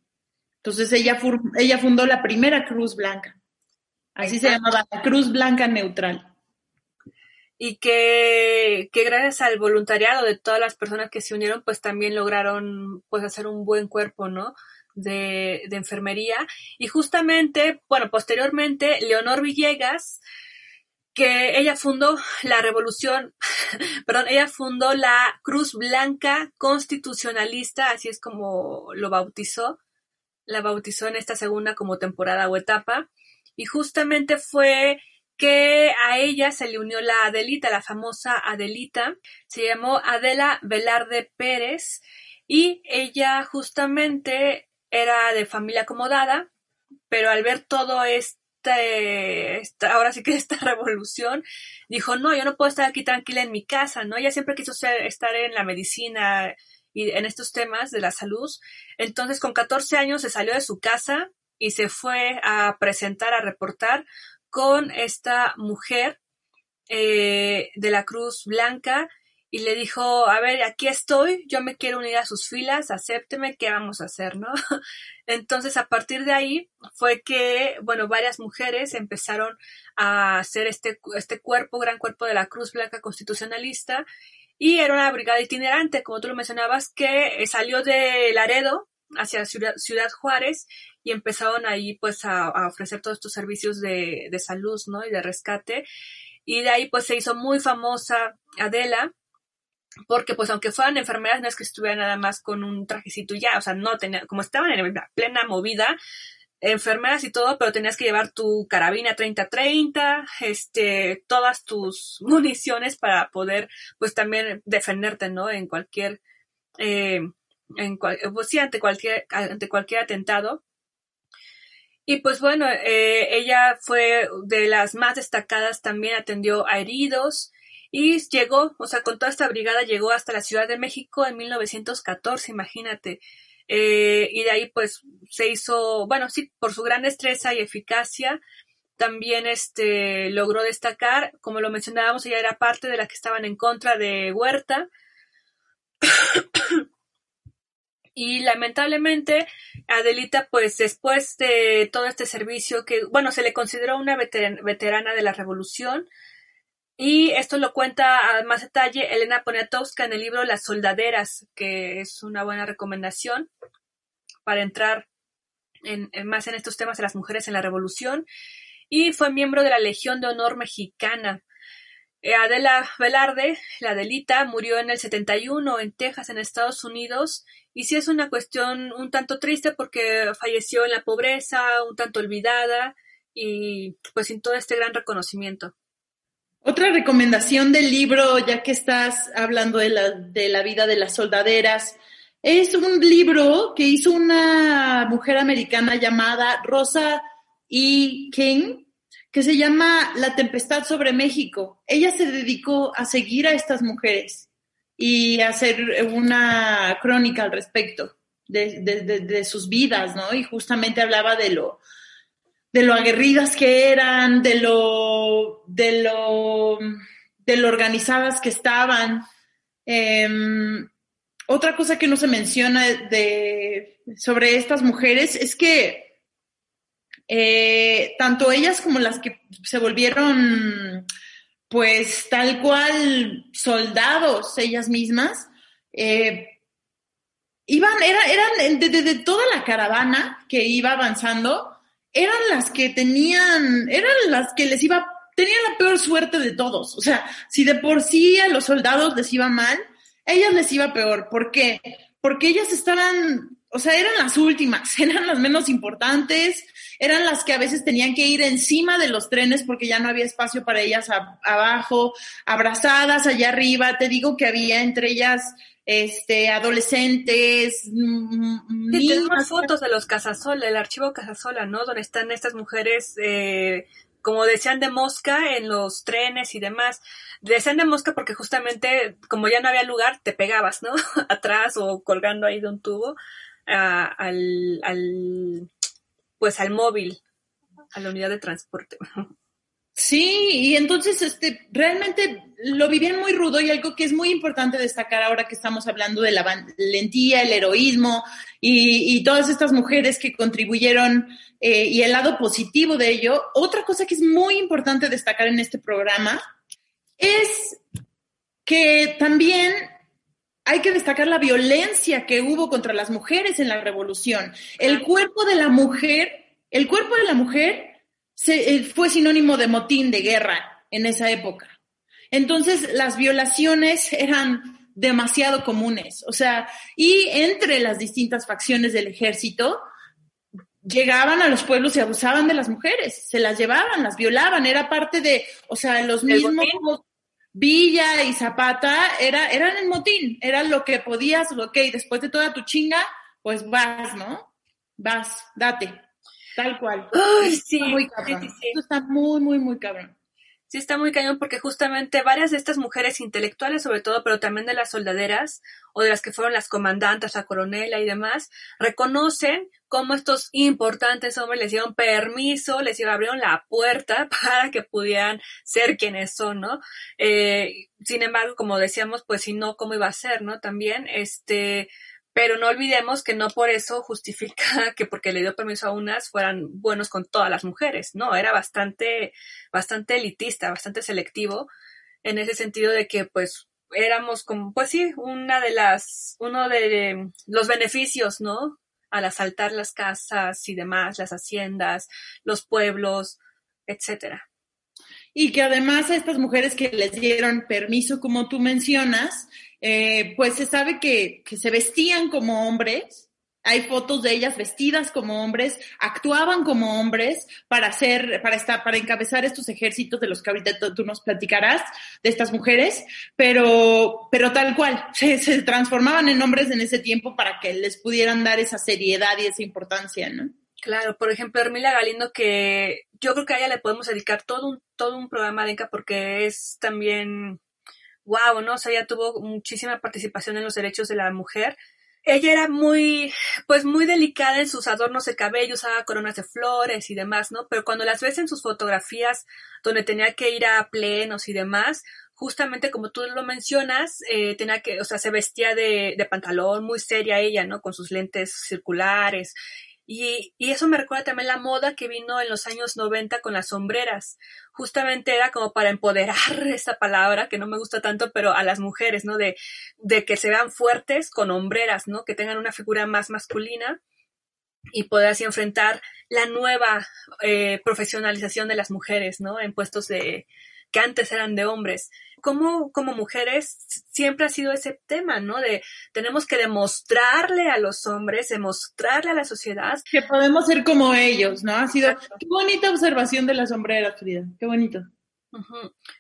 Entonces ella, ella fundó la primera Cruz Blanca. Así se llamaba, la Cruz Blanca Neutral y que, que gracias al voluntariado de todas las personas que se unieron, pues también lograron pues hacer un buen cuerpo, ¿no? De, de enfermería. Y justamente, bueno, posteriormente, Leonor Villegas, que ella fundó la revolución, perdón, ella fundó la Cruz Blanca Constitucionalista, así es como lo bautizó, la bautizó en esta segunda como temporada o etapa, y justamente fue que a ella se le unió la Adelita, la famosa Adelita, se llamó Adela Velarde Pérez y ella justamente era de familia acomodada, pero al ver todo este, esta, ahora sí que esta revolución, dijo, no, yo no puedo estar aquí tranquila en mi casa, ¿no? Ella siempre quiso estar en la medicina y en estos temas de la salud. Entonces, con 14 años se salió de su casa y se fue a presentar, a reportar con esta mujer eh, de la Cruz Blanca y le dijo, a ver, aquí estoy, yo me quiero unir a sus filas, acépteme, ¿qué vamos a hacer, no? Entonces, a partir de ahí fue que, bueno, varias mujeres empezaron a hacer este, este cuerpo, gran cuerpo de la Cruz Blanca Constitucionalista, y era una brigada itinerante, como tú lo mencionabas, que eh, salió de Laredo hacia Ciudad, Ciudad Juárez y empezaron ahí pues a, ofrecer todos estos servicios de, de, salud, ¿no? Y de rescate. Y de ahí pues se hizo muy famosa Adela, porque pues aunque fueran enfermeras no es que estuvieran nada más con un trajecito ya, o sea, no tenía, como estaban en plena movida, enfermeras y todo, pero tenías que llevar tu carabina 30-30, este, todas tus municiones para poder pues también defenderte, ¿no? En cualquier, eh, en cual, pues sí, ante cualquier, ante cualquier atentado. Y pues bueno, eh, ella fue de las más destacadas, también atendió a heridos y llegó, o sea, con toda esta brigada llegó hasta la Ciudad de México en 1914, imagínate. Eh, y de ahí pues se hizo, bueno, sí, por su gran destreza y eficacia, también este logró destacar, como lo mencionábamos, ella era parte de las que estaban en contra de Huerta. y lamentablemente Adelita, pues después de todo este servicio que, bueno, se le consideró una veterana de la revolución, y esto lo cuenta a más detalle Elena Poniatowska en el libro Las soldaderas, que es una buena recomendación para entrar en, más en estos temas de las mujeres en la revolución. Y fue miembro de la Legión de Honor Mexicana. Eh, Adela Velarde, la Adelita, murió en el 71 en Texas, en Estados Unidos, y sí es una cuestión un tanto triste porque falleció en la pobreza, un tanto olvidada, y pues sin todo este gran reconocimiento. Otra recomendación del libro, ya que estás hablando de la, de la vida de las soldaderas, es un libro que hizo una mujer americana llamada Rosa E. King, que se llama La Tempestad sobre México. Ella se dedicó a seguir a estas mujeres y a hacer una crónica al respecto de, sus vidas, ¿no? Y justamente hablaba de lo, de lo aguerridas que eran, de lo, de lo, de lo organizadas que estaban. Em, otra cosa que no se menciona de, sobre estas mujeres es que eh, tanto ellas como las que se volvieron, pues tal cual soldados ellas mismas, eh, iban, eran de, toda la caravana que iba avanzando, eran las que tenían, eran las que les iba, tenían la peor suerte de todos. O sea, si de por sí a los soldados les iba mal, ellas les iba peor. ¿Por qué? Porque ellas estaban, o sea, eran las últimas, eran las menos importantes, eran las que a veces tenían que ir encima de los trenes porque ya no había espacio para ellas abajo, abrazadas allá arriba. Te digo que había entre ellas este, adolescentes, mm, sí, tenemos fotos de los Casasola, el archivo Casasola, ¿no? Donde están estas mujeres, eh, como decían de mosca en los trenes y demás. Decían de mosca porque justamente, como ya no había lugar, te pegabas, ¿no? Atrás o colgando ahí de un tubo al, al, pues al móvil, a la unidad de transporte. Sí, y entonces este realmente lo vivían muy rudo y algo que es muy importante destacar ahora que estamos hablando de la valentía, el heroísmo y, todas estas mujeres que contribuyeron eh, y el lado positivo de ello. Otra cosa que es muy importante destacar en este programa es que también hay que destacar la violencia que hubo contra las mujeres en la revolución. El cuerpo de la mujer, el cuerpo de la mujer se, eh, fue sinónimo de motín, de guerra en esa época. Entonces, las violaciones eran demasiado comunes. O sea, y entre las distintas facciones del ejército, llegaban a los pueblos y abusaban de las mujeres, se las llevaban, las violaban, era parte de, o sea, los mismos Villa y Zapata era, eran el motín, era lo que podías, ok, después de toda tu chinga, pues vas, ¿no? Vas, date. Tal cual. sí, muy cabrón. está muy, muy, muy cabrón. Sí, está muy cañón porque justamente varias de estas mujeres intelectuales, sobre todo, pero también de las soldaderas o de las que fueron las comandantas, la coronela y demás, reconocen cómo estos importantes hombres les dieron permiso, les abrieron la puerta para que pudieran ser quienes son, ¿no? Eh, sin embargo, como decíamos, pues si no, ¿cómo iba a ser, no? También, este, pero no olvidemos que no por eso justifica que porque le dio permiso a unas fueran buenos con todas las mujeres, no, era bastante, bastante elitista, bastante selectivo, en ese sentido de que pues éramos como, pues sí, una de las, uno de los beneficios, ¿no? Al asaltar las casas y demás, las haciendas, los pueblos, etcétera. Y que además a estas mujeres que les dieron permiso, como tú mencionas, eh, pues se sabe que, se vestían como hombres, hay fotos de ellas vestidas como hombres, actuaban como hombres para hacer, para estar, para encabezar estos ejércitos de los que ahorita tú nos platicarás, de estas mujeres, pero, pero tal cual, se, se, transformaban en hombres en ese tiempo para que les pudieran dar esa seriedad y esa importancia, ¿no? Claro, por ejemplo, Hermila Galindo, que yo creo que a ella le podemos dedicar todo un, todo un programa de Enca porque es también wow, ¿no? O sea, ella tuvo muchísima participación en los derechos de la mujer. Ella era muy, pues muy delicada en sus adornos de cabello, usaba coronas de flores y demás, ¿no? Pero cuando las ves en sus fotografías donde tenía que ir a plenos y demás, justamente como tú lo mencionas, eh, tenía que, o sea, se vestía de, de pantalón, muy seria ella, ¿no? Con sus lentes circulares y, y, eso me recuerda también la moda que vino en los años 90 con las sombreras. Justamente era como para empoderar esa palabra que no me gusta tanto, pero a las mujeres, ¿no? De, de que se vean fuertes con hombreras, ¿no? Que tengan una figura más masculina y poder así enfrentar la nueva eh, profesionalización de las mujeres, ¿no? En puestos de, que antes eran de hombres como, como mujeres siempre ha sido ese tema, ¿no? De tenemos que demostrarle a los hombres, demostrarle a la sociedad. Que podemos ser como ellos, ¿no? Ha sido, qué bonita observación de la sombrera, Frida, qué bonito.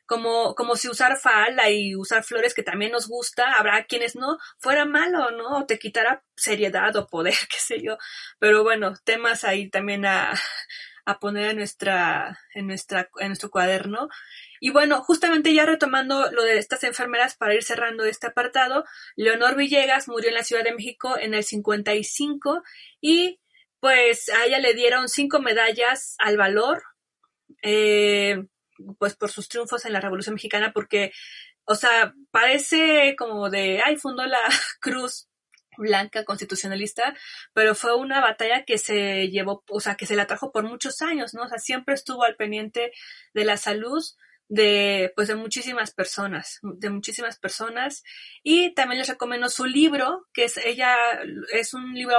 Como, como si usar falda y usar flores que también nos gusta, habrá quienes no, fuera malo, ¿no? O te quitara seriedad o poder, qué sé yo. Pero bueno, temas ahí también a, a poner en nuestra, en nuestra, en nuestro cuaderno. Y bueno, justamente ya retomando lo de estas enfermeras para ir cerrando este apartado, Leonor Villegas murió en la Ciudad de México en el 55 y pues a ella le dieron cinco medallas al valor, eh, pues por sus triunfos en la Revolución Mexicana, porque, o sea, parece como de, ay, fundó la cruz blanca constitucionalista, pero fue una batalla que se llevó, o sea, que se la trajo por muchos años, ¿no? O sea, siempre estuvo al pendiente de la salud de pues de muchísimas personas, de muchísimas personas y también les recomiendo su libro, que es ella es un libro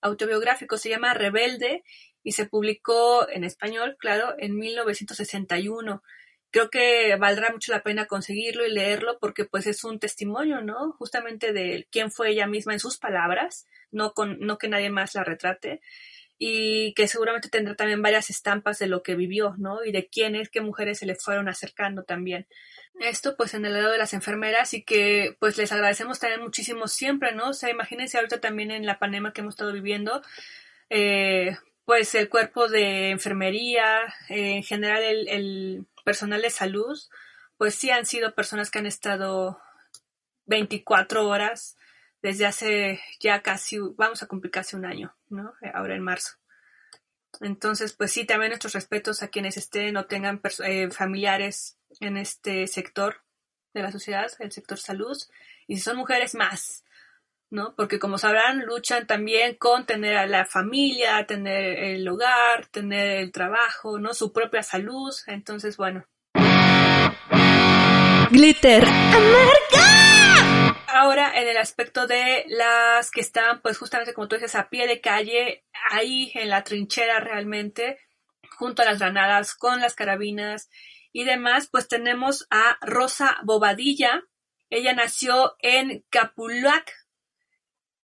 autobiográfico, se llama Rebelde y se publicó en español, claro, en 1961. Creo que valdrá mucho la pena conseguirlo y leerlo porque pues es un testimonio, ¿no? Justamente de quién fue ella misma en sus palabras, no con no que nadie más la retrate y que seguramente tendrá también varias estampas de lo que vivió, ¿no? Y de quiénes, qué mujeres se le fueron acercando también. Esto pues en el lado de las enfermeras y que pues les agradecemos también muchísimo siempre, ¿no? O sea, imagínense ahorita también en la pandemia que hemos estado viviendo, eh, pues el cuerpo de enfermería, eh, en general el, el personal de salud, pues sí han sido personas que han estado 24 horas desde hace ya casi, vamos a cumplir casi un año, ¿no? Ahora en marzo. Entonces, pues sí, también nuestros respetos a quienes estén o tengan eh, familiares en este sector de la sociedad, el sector salud, y si son mujeres más, ¿no? Porque como sabrán, luchan también con tener a la familia, tener el hogar, tener el trabajo, ¿no? Su propia salud. Entonces, bueno. Glitter amarga ahora en el aspecto de las que están, pues justamente como tú dices, a pie de calle, ahí en la trinchera realmente, junto a las granadas, con las carabinas y demás, pues tenemos a Rosa Bobadilla. Ella nació en Capulac,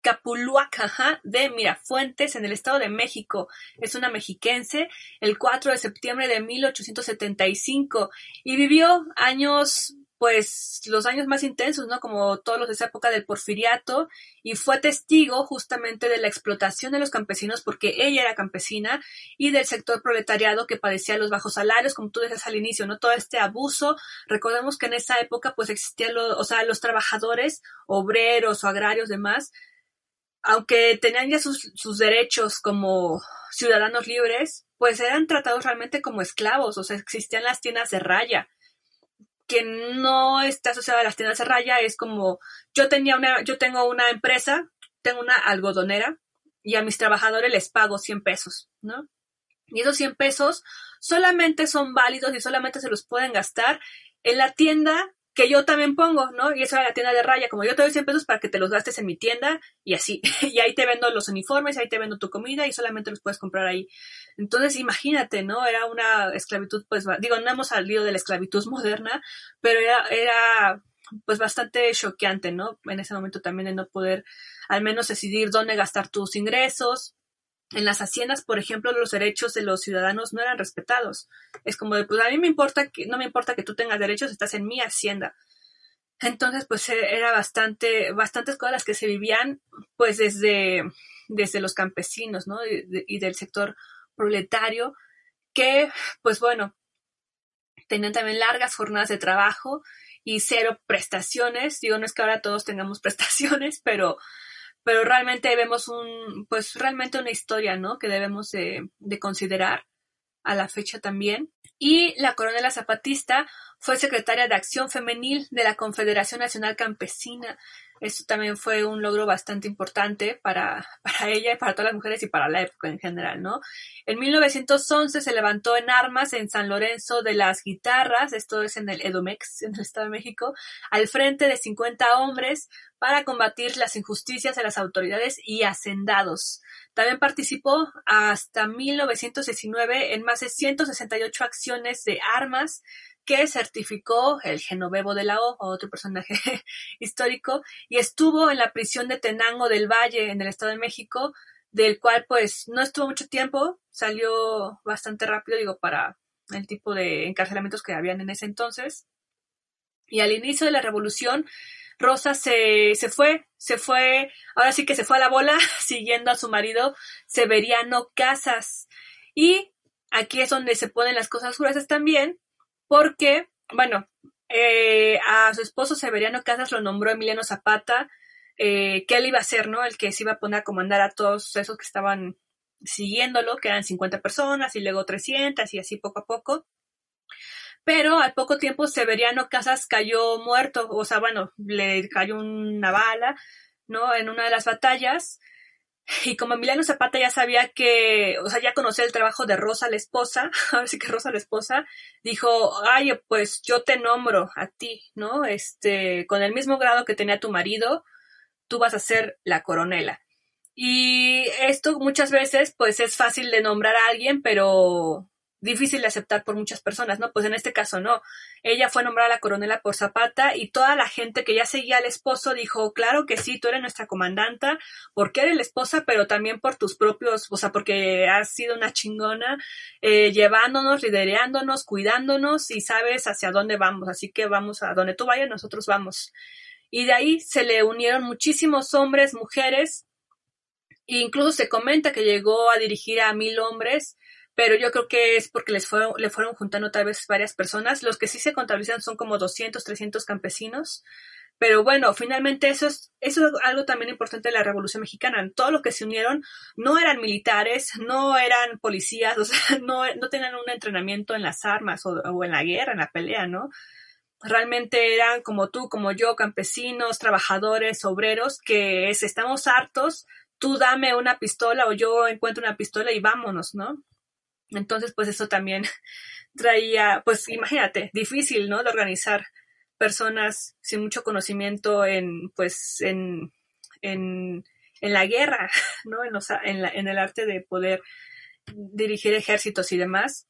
Capuluac, ajá, de Mirafuentes, en el Estado de México. Es una mexiquense, el 4 de septiembre de 1875, y vivió años pues los años más intensos, ¿no? Como todos los de esa época del porfiriato, y fue testigo justamente de la explotación de los campesinos porque ella era campesina y del sector proletariado que padecía los bajos salarios, como tú decías al inicio, ¿no? Todo este abuso. Recordemos que en esa época pues existían o sea, los trabajadores, obreros o agrarios demás, aunque tenían ya sus, derechos como ciudadanos libres, pues eran tratados realmente como esclavos, o sea, existían las tiendas de raya que no está asociada a las tiendas de raya es como yo tenía una, yo tengo una empresa, tengo una algodonera y a mis trabajadores les pago 100 pesos, ¿no? Y esos 100 pesos solamente son válidos y solamente se los pueden gastar en la tienda que yo también pongo, ¿no? Y eso era la tienda de raya, como yo te doy 100 pesos para que te los gastes en mi tienda y así. y ahí te vendo los uniformes, ahí te vendo tu comida y solamente los puedes comprar ahí. Entonces, imagínate, ¿no? Era una esclavitud, pues, digo, no hemos salido de la esclavitud moderna, pero era, era pues bastante choqueante, ¿no? En ese momento también de no poder al menos decidir dónde gastar tus ingresos, en las haciendas, por ejemplo, los derechos de los ciudadanos no eran respetados. Es como de, pues a mí me importa que, no me importa que tú tengas derechos, estás en mi hacienda. Entonces, pues e, era bastante, bastantes cosas las que se vivían, pues desde, desde los campesinos, ¿no? Y, del sector proletario, que, pues bueno, tenían también largas jornadas de trabajo y cero prestaciones. Digo, no es que ahora todos tengamos prestaciones, pero, pero realmente vemos un, pues realmente una historia, ¿no? Que debemos de, de considerar a la fecha también. Y la coronela zapatista fue secretaria de Acción Femenil de la Confederación Nacional Campesina. Esto también fue un logro bastante importante para, para ella y para todas las mujeres y para la época en general, ¿no? En 1911 se levantó en armas en San Lorenzo de las Guitarras, esto es en el Edomex, en el Estado de México, al frente de 50 hombres para combatir las injusticias de las autoridades y hacendados. También participó hasta 1919 en más de 168 acciones de armas que certificó el Genovevo de la O, otro personaje histórico, y estuvo en la prisión de Tenango del Valle, en el Estado de México, del cual pues no estuvo mucho tiempo, salió bastante rápido, digo, para el tipo de encarcelamientos que habían en ese entonces. Y al inicio de la revolución, Rosa se, se fue, se fue, ahora sí que se fue a la bola, siguiendo a su marido Severiano Casas. Y aquí es donde se ponen las cosas gruesas también, porque, bueno, eh, a su esposo Severiano Casas lo nombró Emiliano Zapata, eh, que él iba a ser, ¿no? El que se iba a poner a comandar a todos esos que estaban siguiéndolo, que eran 50 personas y luego 300 y así poco a poco. Pero al poco tiempo Severiano Casas cayó muerto, o sea, bueno, le cayó una bala, ¿no? En una de las batallas y como Emiliano Zapata ya sabía que, o sea, ya conocía el trabajo de Rosa, la esposa, ahora sí que Rosa, la esposa, dijo, ay, pues yo te nombro a ti, ¿no? Este, con el mismo grado que tenía tu marido, tú vas a ser la coronela. Y esto muchas veces, pues es fácil de nombrar a alguien, pero difícil de aceptar por muchas personas, ¿no? Pues en este caso no. Ella fue nombrada la coronela por Zapata y toda la gente que ya seguía al esposo dijo, claro que sí, tú eres nuestra comandanta, porque eres la esposa, pero también por tus propios, o sea, porque has sido una chingona, eh, llevándonos, lidereándonos, cuidándonos y sabes hacia dónde vamos, así que vamos a donde tú vayas, nosotros vamos. Y de ahí se le unieron muchísimos hombres, mujeres, e incluso se comenta que llegó a dirigir a mil hombres, pero yo creo que es porque les fueron, le fueron juntando tal vez varias personas. Los que sí se contabilizan son como 200, 300 campesinos. Pero bueno, finalmente eso es, eso es algo también importante de la Revolución Mexicana. Todo lo que se unieron no eran militares, no eran policías, o sea, no, no tenían un entrenamiento en las armas o, o en la guerra, en la pelea, ¿no? Realmente eran como tú, como yo, campesinos, trabajadores, obreros, que es, estamos hartos, tú dame una pistola o yo encuentro una pistola y vámonos, ¿no? Entonces, pues eso también traía, pues imagínate, difícil, ¿no? De organizar personas sin mucho conocimiento en, pues, en, en, en la guerra, ¿no? En, en, la, en el arte de poder dirigir ejércitos y demás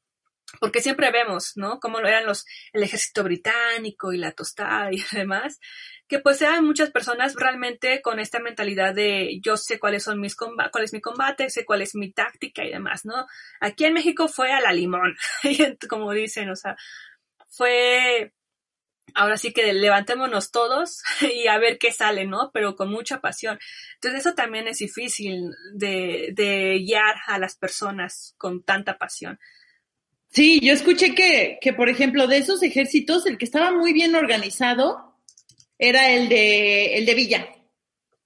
porque siempre vemos, ¿no? Cómo eran los, el ejército británico y la tostada y demás, que pues eran muchas personas realmente con esta mentalidad de yo sé cuáles son mis cuál es mi combate, sé cuál es mi táctica y demás, ¿no? Aquí en México fue a la limón, como dicen, o sea, fue ahora sí que levantémonos todos y a ver qué sale, ¿no? Pero con mucha pasión. Entonces eso también es difícil de, de guiar a las personas con tanta pasión. Sí, yo escuché que, que, por ejemplo, de esos ejércitos, el que estaba muy bien organizado era el de, el de Villa,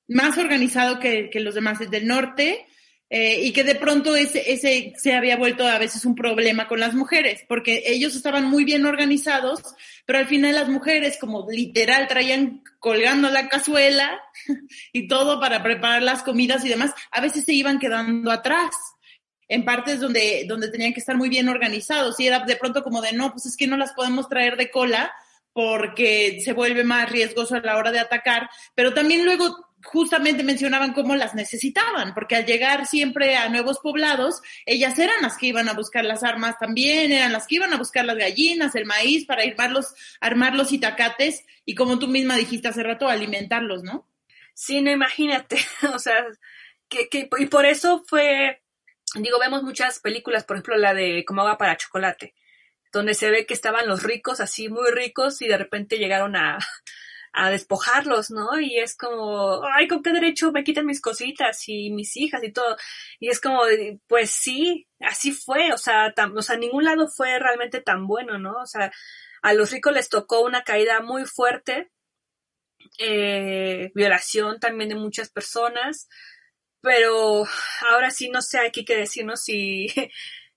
más organizado que, que los demás, el del norte, eh, y que de pronto ese, ese se había vuelto a veces un problema con las mujeres, porque ellos estaban muy bien organizados, pero al final las mujeres como literal traían colgando la cazuela y todo para preparar las comidas y demás, a veces se iban quedando atrás en partes donde, donde tenían que estar muy bien organizados y era de pronto como de, no, pues es que no las podemos traer de cola porque se vuelve más riesgoso a la hora de atacar, pero también luego justamente mencionaban cómo las necesitaban, porque al llegar siempre a nuevos poblados, ellas eran las que iban a buscar las armas también, eran las que iban a buscar las gallinas, el maíz, para armarlos, armar los itacates y como tú misma dijiste hace rato, alimentarlos, ¿no? Sí, no imagínate, o sea, que, que, y por eso fue digo, vemos muchas películas, por ejemplo, la de Como agua para chocolate, donde se ve que estaban los ricos, así muy ricos, y de repente llegaron a, a despojarlos, ¿no? Y es como, ay, ¿con qué derecho me quitan mis cositas y mis hijas y todo? Y es como, pues sí, así fue, o sea, o sea, ningún lado fue realmente tan bueno, ¿no? O sea, a los ricos les tocó una caída muy fuerte, eh, violación también de muchas personas, pero ahora sí no sé aquí qué decirnos si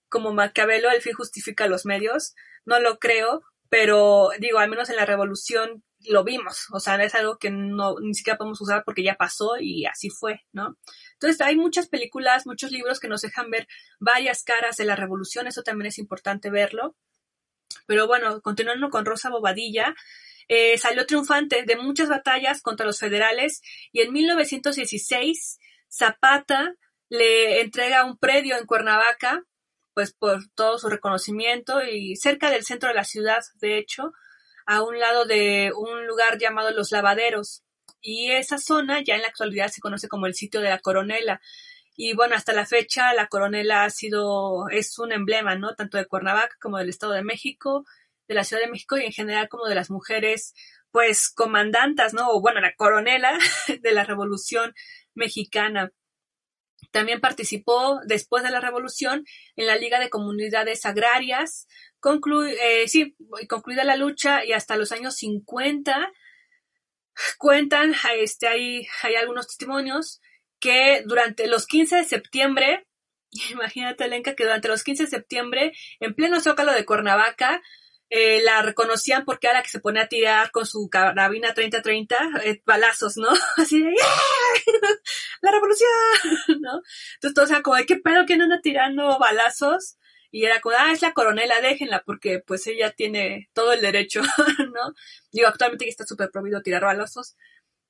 como Maquiavelo el fin justifica los medios, no lo creo, pero digo, al menos en la revolución lo vimos, o sea, es algo que no ni siquiera podemos usar porque ya pasó y así fue, ¿no? Entonces hay muchas películas, muchos libros que nos dejan ver varias caras de la revolución, eso también es importante verlo. Pero bueno, continuando con Rosa Bobadilla, eh, salió triunfante de muchas batallas contra los federales y en 1916 Zapata le entrega un predio en Cuernavaca, pues por todo su reconocimiento y cerca del centro de la ciudad, de hecho, a un lado de un lugar llamado Los Lavaderos. Y esa zona ya en la actualidad se conoce como el sitio de la Coronela. Y bueno, hasta la fecha la Coronela ha sido, es un emblema, ¿no? Tanto de Cuernavaca como del Estado de México, de la Ciudad de México y en general como de las mujeres, pues comandantas, ¿no? Bueno, la coronela de la Revolución Mexicana. También participó después de la revolución en la Liga de Comunidades Agrarias, eh, sí, concluida la lucha y hasta los años 50 cuentan, este, hay, hay algunos testimonios que durante los 15 de septiembre, imagínate Lenka que durante los 15 de septiembre, en pleno zócalo de Cuernavaca, eh, la reconocían porque era la que se ponía a tirar con su carabina 30-30 eh, balazos, ¿no? Así de ¡La revolución! ¿no? Entonces todos eran como, ¿qué pedo que anda tirando balazos? Y era como, ah, es la coronela, déjenla, porque pues ella tiene todo el derecho, ¿no? Digo, actualmente está súper prohibido tirar balazos.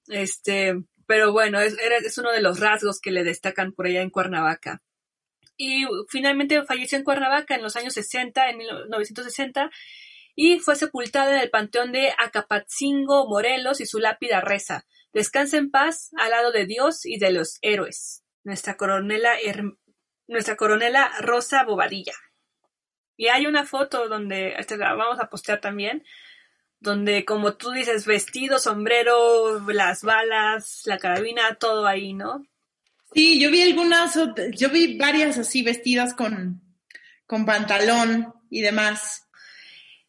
Este, pero bueno, es, es uno de los rasgos que le destacan por allá en Cuernavaca. Y finalmente falleció en Cuernavaca en los años 60, en 1960, y fue sepultada en el panteón de Acapatzingo, Morelos, y su lápida reza. Descansa en paz al lado de Dios y de los héroes. Nuestra coronela, nuestra coronela Rosa Bobadilla. Y hay una foto donde, la vamos a postear también, donde como tú dices, vestido, sombrero, las balas, la carabina, todo ahí, ¿no? Sí, yo vi algunas, yo vi varias así vestidas con, con pantalón y demás.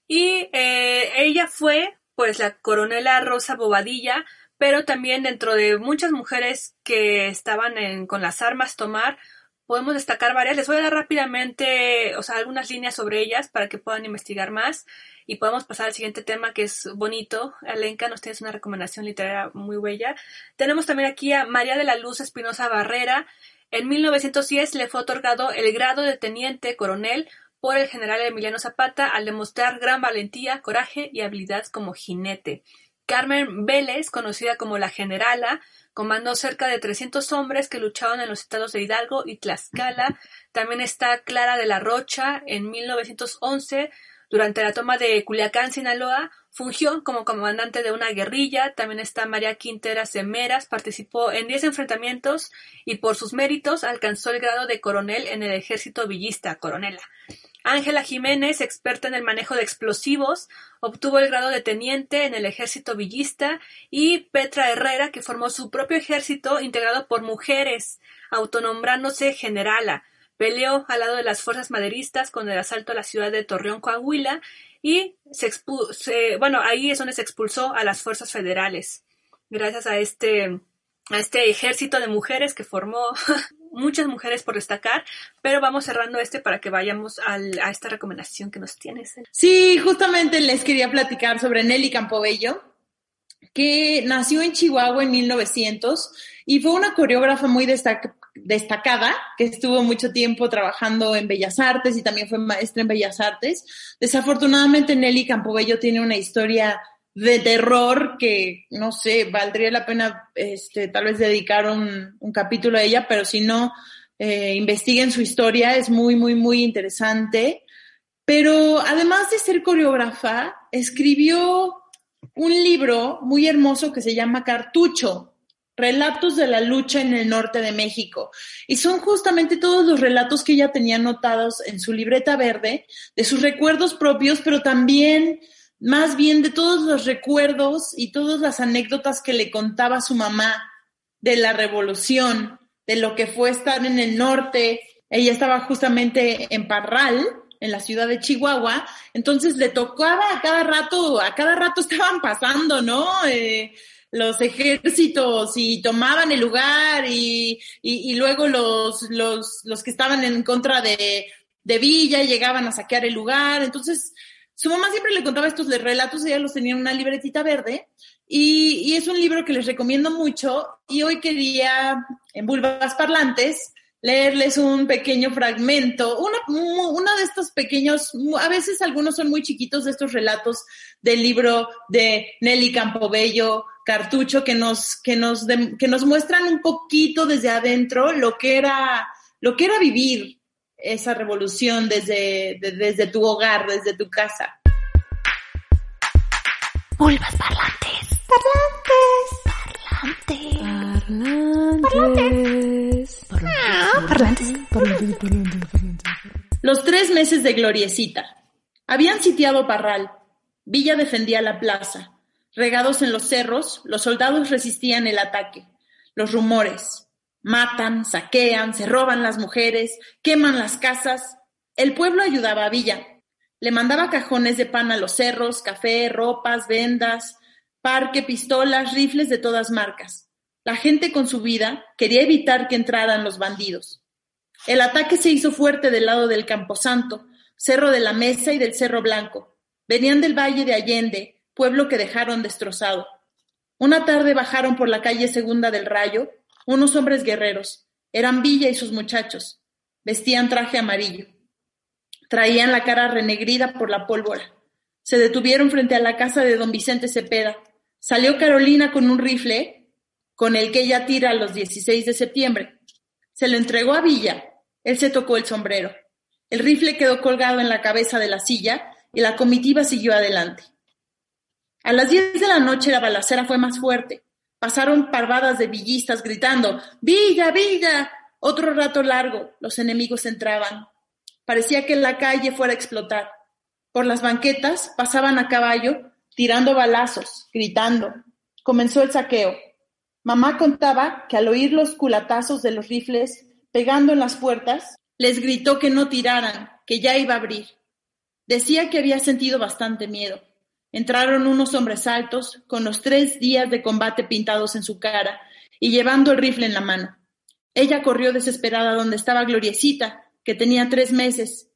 Y eh, ella fue, pues, la coronela Rosa Bobadilla, pero también dentro de muchas mujeres que estaban en, con las armas tomar, podemos destacar varias. Les voy a dar rápidamente, o sea, algunas líneas sobre ellas para que puedan investigar más y podemos pasar al siguiente tema que es bonito. Alenka, nos tienes una recomendación literaria muy bella. Tenemos también aquí a María de la Luz Espinosa Barrera. En 1910 le fue otorgado el grado de teniente coronel por el general Emiliano Zapata al demostrar gran valentía, coraje y habilidad como jinete. Carmen Vélez, conocida como la Generala, comandó cerca de 300 hombres que luchaban en los estados de Hidalgo y Tlaxcala. También está Clara de la Rocha, en 1911, durante la toma de Culiacán, Sinaloa, fungió como comandante de una guerrilla. También está María Quintera Semeras, participó en 10 enfrentamientos y por sus méritos alcanzó el grado de coronel en el ejército villista, coronela. Ángela Jiménez, experta en el manejo de explosivos, obtuvo el grado de teniente en el ejército villista y Petra Herrera, que formó su propio ejército integrado por mujeres, autonombrándose generala. Peleó al lado de las fuerzas maderistas con el asalto a la ciudad de Torreón, Coahuila, y se, bueno, ahí es donde se expulsó a las fuerzas federales. Gracias a este, a este ejército de mujeres que formó muchas mujeres por destacar, pero vamos cerrando este para que vayamos a esta recomendación que nos tienes. Sí, justamente les quería platicar sobre Nelly Campobello, que nació en Chihuahua en 1900 y fue una coreógrafa muy destacada, que estuvo mucho tiempo trabajando en Bellas Artes y también fue maestra en Bellas Artes. Desafortunadamente Nelly Campobello tiene una historia de terror que, no sé, valdría la pena este, tal vez dedicar un, capítulo a ella, pero si no, eh, investiguen su historia, es muy, muy, muy interesante. Pero además de ser coreógrafa, escribió un libro muy hermoso que se llama Cartucho, Relatos de la lucha en el norte de México. Y son justamente todos los relatos que ella tenía anotados en su libreta verde, de sus recuerdos propios, pero también más bien de todos los recuerdos y todas las anécdotas que le contaba su mamá de la revolución, de lo que fue estar en el norte. Ella estaba justamente en Parral, en la ciudad de Chihuahua, entonces le tocaba a cada rato, a cada rato estaban pasando, ¿no? Eh, los ejércitos y tomaban el lugar y, y, luego los, los, los, que estaban en contra de, de Villa llegaban a saquear el lugar. Entonces, su mamá siempre le contaba estos relatos, ella los tenía en una libretita verde y, es un libro que les recomiendo mucho y hoy quería, en Bulbas Parlantes, leerles un pequeño fragmento, uno, uno de estos pequeños, a veces algunos son muy chiquitos de estos relatos del libro de Nelly Campobello, Cartucho, que nos, que nos, que nos muestran un poquito desde adentro lo que era, lo que era vivir esa revolución desde, desde tu hogar, desde tu casa. Pulvas parlantes. Parlantes. Parlantes. Parlantes. Parlantes. Los tres meses de Gloriecita. Habían sitiado Parral. Villa defendía la plaza. Regados en los cerros, los soldados resistían el ataque. Los rumores. Matan, saquean, se roban las mujeres, queman las casas. El pueblo ayudaba a Villa. Le mandaba cajones de pan a los cerros, café, ropas, vendas, parque, pistolas, rifles de todas marcas. La gente con su vida quería evitar que entraran los bandidos. El ataque se hizo fuerte del lado del Camposanto, Cerro de la Mesa y del Cerro Blanco. Venían del Valle de Allende, pueblo que dejaron destrozado. Una tarde bajaron por la calle Segunda del Rayo unos hombres guerreros. Eran Villa y sus muchachos. Vestían traje amarillo. Traían la cara renegrida por la pólvora. Se detuvieron frente a la casa de don Vicente Cepeda. Salió Carolina con un rifle con el que ella tira los 16 de septiembre. Se lo entregó a Villa. Él se tocó el sombrero. El rifle quedó colgado en la cabeza de la silla y la comitiva siguió adelante. A las diez de la noche la balacera fue más fuerte. Pasaron parvadas de villistas gritando Villa, Villa. Otro rato largo, los enemigos entraban. Parecía que la calle fuera a explotar. Por las banquetas pasaban a caballo, tirando balazos, gritando. Comenzó el saqueo. Mamá contaba que al oír los culatazos de los rifles pegando en las puertas, les gritó que no tiraran, que ya iba a abrir. Decía que había sentido bastante miedo. Entraron unos hombres altos, con los tres días de combate pintados en su cara, y llevando el rifle en la mano. Ella corrió desesperada donde estaba Gloriecita, que tenía tres meses.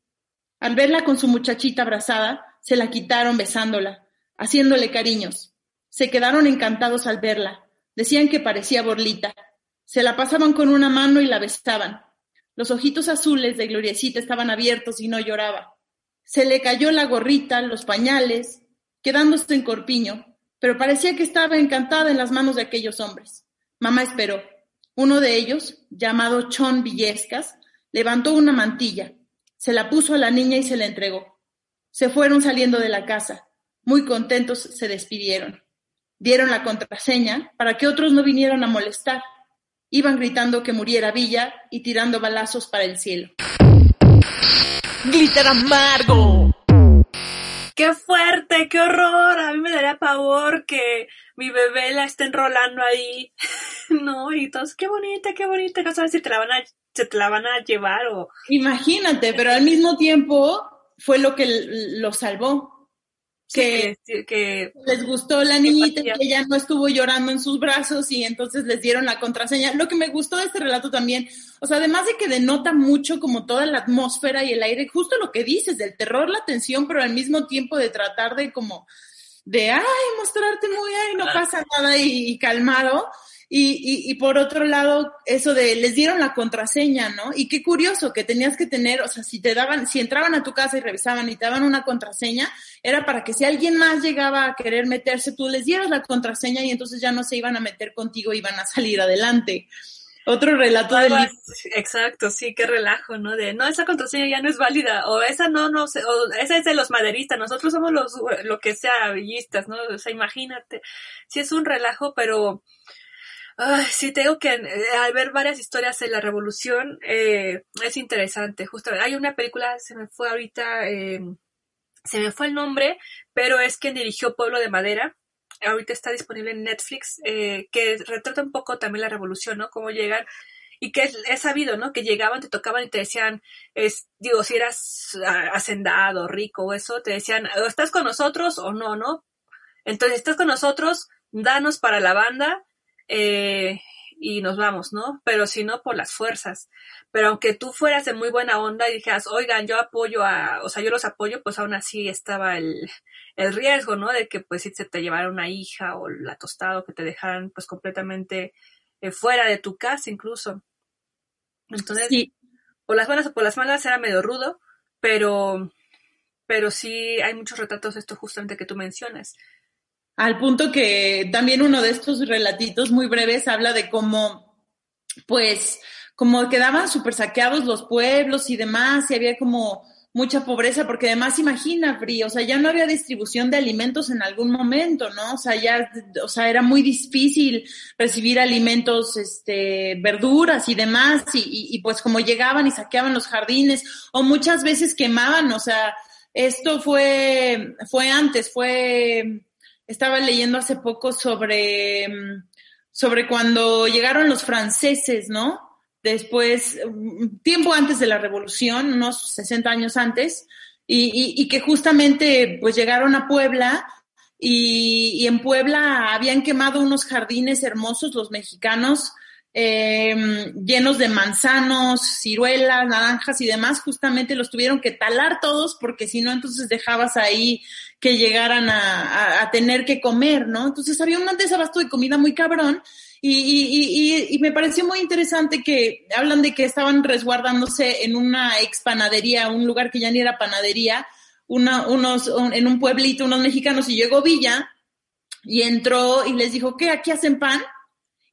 Al verla con su muchachita abrazada, se la quitaron besándola, haciéndole cariños. Se quedaron encantados al verla. Decían que parecía Borlita. Se la pasaban con una mano y la besaban. Los ojitos azules de Gloriecita estaban abiertos y no lloraba. Se le cayó la gorrita, los pañales, quedándose en corpiño, pero parecía que estaba encantada en las manos de aquellos hombres. Mamá esperó. Uno de ellos, llamado Chon Villescas, levantó una mantilla, se la puso a la niña y se la entregó. Se fueron saliendo de la casa. Muy contentos se despidieron. Dieron la contraseña para que otros no vinieran a molestar. Iban gritando que muriera Villa y tirando balazos para el cielo. ¡Glitter amargo! ¡Qué fuerte! ¡Qué horror! A mí me daría pavor que mi bebé la esté enrolando ahí. no, y todos, qué bonita, qué bonita. No sabes si se te la van a llevar o... Imagínate, pero al mismo tiempo fue lo que lo salvó que, que, les gustó la niñita, que ella no estuvo llorando en sus brazos y entonces les dieron la contraseña. Lo que me gustó de este relato también, o sea, además de que denota mucho como toda la atmósfera y el aire, justo lo que dices, del terror, la tensión, pero al mismo tiempo de tratar de como, de, ay, mostrarte muy, ay, no pasa nada y calmado y, y, por otro lado, eso de les dieron la contraseña, ¿no? Y qué curioso que tenías que tener, o sea, si te daban, si entraban a tu casa y revisaban y te daban una contraseña, era para que si alguien más llegaba a querer meterse, tú les dieras la contraseña y entonces ya no se iban a meter contigo, iban a salir adelante. Otro relato del Exacto, sí, qué relajo, ¿no? De, no, esa contraseña ya no es válida, o esa no, no sé, o esa es de los maderistas, nosotros somos los, lo que sea, villistas, ¿no? O sea, imagínate, sí es un relajo, pero Ay, sí, tengo que eh, al ver varias historias de la revolución eh, es interesante. Justo hay una película, se me fue ahorita, eh, se me fue el nombre, pero es quien dirigió Pueblo de Madera. Ahorita está disponible en Netflix, eh, que retrata un poco también la revolución, ¿no? Cómo llegan y que es, sabido, ¿no? Que llegaban, te tocaban y te decían, es, digo, si eras hacendado, rico o eso, te decían, estás con nosotros o no, ¿no? Entonces, estás con nosotros, danos para la banda eh, y nos vamos, ¿no? Pero si no, por las fuerzas. Pero aunque tú fueras de muy buena onda y dijeras, oigan, yo apoyo a, o sea, yo los apoyo, pues aún así estaba el, el riesgo, ¿no? De que pues si se te llevara una hija o la tostada o que te dejaran pues completamente eh, fuera de tu casa incluso. Entonces, por las buenas o por las malas era medio rudo, pero, pero sí hay muchos retratos de esto justamente que tú mencionas. Al punto que también uno de estos relatitos muy breves habla de cómo, pues, como quedaban súper saqueados los pueblos y demás, y había como mucha pobreza, porque además imagina, Fri, o sea, ya no había distribución de alimentos en algún momento, ¿no? O sea, ya, o sea, era muy difícil recibir alimentos, este, verduras y demás, y, y, pues como llegaban y saqueaban los jardines, o muchas veces quemaban, o sea, esto fue, fue antes, fue, estaba leyendo hace poco sobre, sobre cuando llegaron los franceses, ¿no? después, tiempo antes de la revolución, unos 60 años antes, y, que justamente pues llegaron a Puebla y, en Puebla habían quemado unos jardines hermosos los mexicanos, em, llenos de manzanos, ciruelas, naranjas y demás, justamente los tuvieron que talar todos porque si no entonces dejabas ahí que llegaran a, tener que comer, ¿no? Entonces había un desabasto de comida muy cabrón y, y, y, me pareció muy interesante que hablan de que estaban resguardándose en una ex panadería, un lugar que ya ni era panadería, una, unos, en un pueblito, unos mexicanos, y llegó Villa y entró y les dijo, ¿qué? ¿Aquí hacen pan?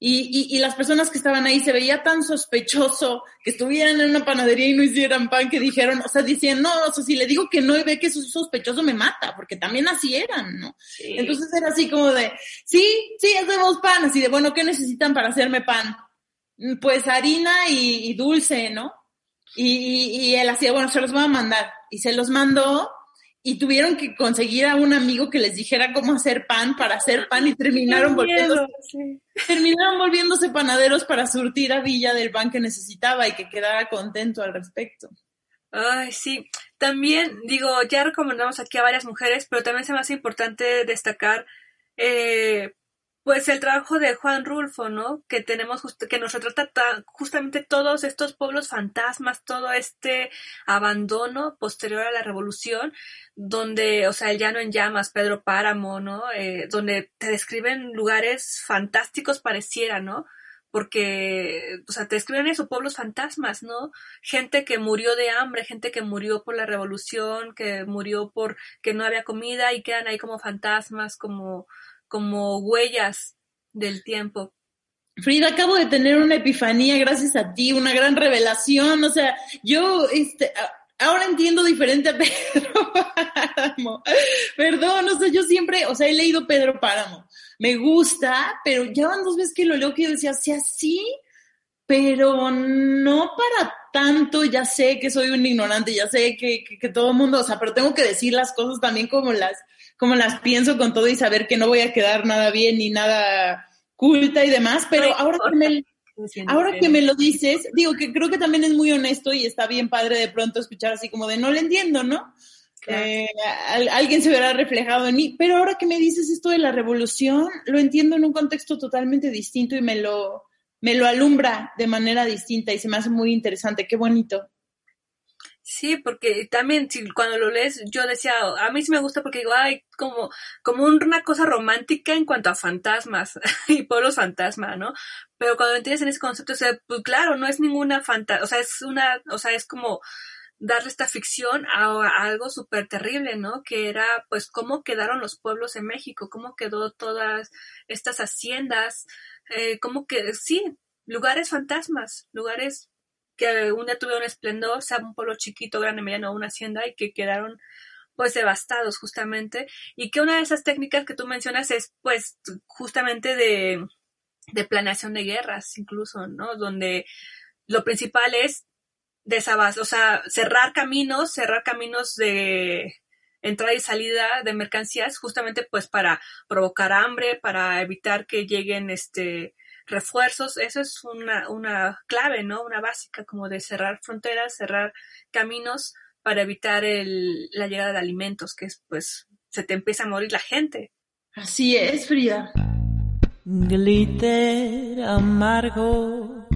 Y, y, y, las personas que estaban ahí se veía tan sospechoso que estuvieran en una panadería y no hicieran pan que dijeron, o sea, decían, no, o sea, si le digo que no y ve que eso es sospechoso me mata, porque también así eran, ¿no? Entonces era así como de, sí, sí, hacemos pan, así de, bueno, ¿qué necesitan para hacerme pan? Pues harina y, y dulce, ¿no? Y, y, él hacía, bueno, se los voy a mandar. Y se los mandó y tuvieron que conseguir a un amigo que les dijera cómo hacer pan para hacer pan y terminaron volviéndose, terminaron volviéndose panaderos para surtir a Villa del pan que necesitaba y que quedara contento al respecto. Ay, sí. También, digo, ya recomendamos aquí a varias mujeres, pero también se me hace importante destacar eh, pues el trabajo de Juan Rulfo, ¿no? Que tenemos que nos retrata justamente todos estos pueblos fantasmas, todo este abandono posterior a la revolución, donde, o sea, el llano en llamas, Pedro Páramo, ¿no? Eh, donde te describen lugares fantásticos pareciera, ¿no? Porque, o sea, te describen eso, pueblos fantasmas, ¿no? Gente que murió de hambre, gente que murió por la revolución, que murió por que no había comida y quedan ahí como fantasmas, como como huellas del tiempo. Frida, acabo de tener una epifanía gracias a ti, una gran revelación. O sea, yo este, ahora entiendo diferente a Pedro Páramo. Perdón, o sea, yo siempre, o sea, he leído Pedro Páramo. Me gusta, pero ya van dos veces que lo leo que yo decía, sí, así, pero no para tanto. Ya sé que soy un ignorante, ya sé que, que, que todo el mundo, o sea, pero tengo que decir las cosas también como las, como las pienso con todo y saber que no voy a quedar nada bien ni nada culta y demás, pero ahora que me, ahora que me lo dices, digo que creo que también es muy honesto y está bien padre de pronto escuchar así como de no le entiendo, ¿no? Eh, alguien se verá reflejado en mí, pero ahora que me dices esto de la revolución, lo entiendo en un contexto totalmente distinto y me lo, me lo alumbra de manera distinta y se me hace muy interesante, qué bonito. Sí, porque también si, cuando lo lees yo decía, a mí sí me gusta porque digo, ay, como, como una cosa romántica en cuanto a fantasmas y pueblos fantasma, ¿no? Pero cuando entiendes en ese concepto, o sea, pues claro, no es ninguna fantasma, o sea, es una, o sea, es como darle esta ficción a, algo súper terrible, ¿no? Que era, pues, cómo quedaron los pueblos en México, cómo quedó todas estas haciendas, eh, cómo que, sí, lugares fantasmas, lugares que un día tuvieron esplendor, sea un pueblo chiquito, grande, mediano, una hacienda y que quedaron pues devastados justamente y que una de esas técnicas que tú mencionas es pues justamente de, de planeación de guerras incluso, ¿no? Donde lo principal es desabas, o sea, cerrar caminos, cerrar caminos de, entrada y salida de mercancías justamente pues para provocar hambre, para evitar que lleguen este refuerzos, eso es una, una clave, ¿no? Una básica como de cerrar fronteras, cerrar caminos para evitar el, la llegada de alimentos, que es pues se te empieza a morir la gente. Así es, Frida. Glitter amargo.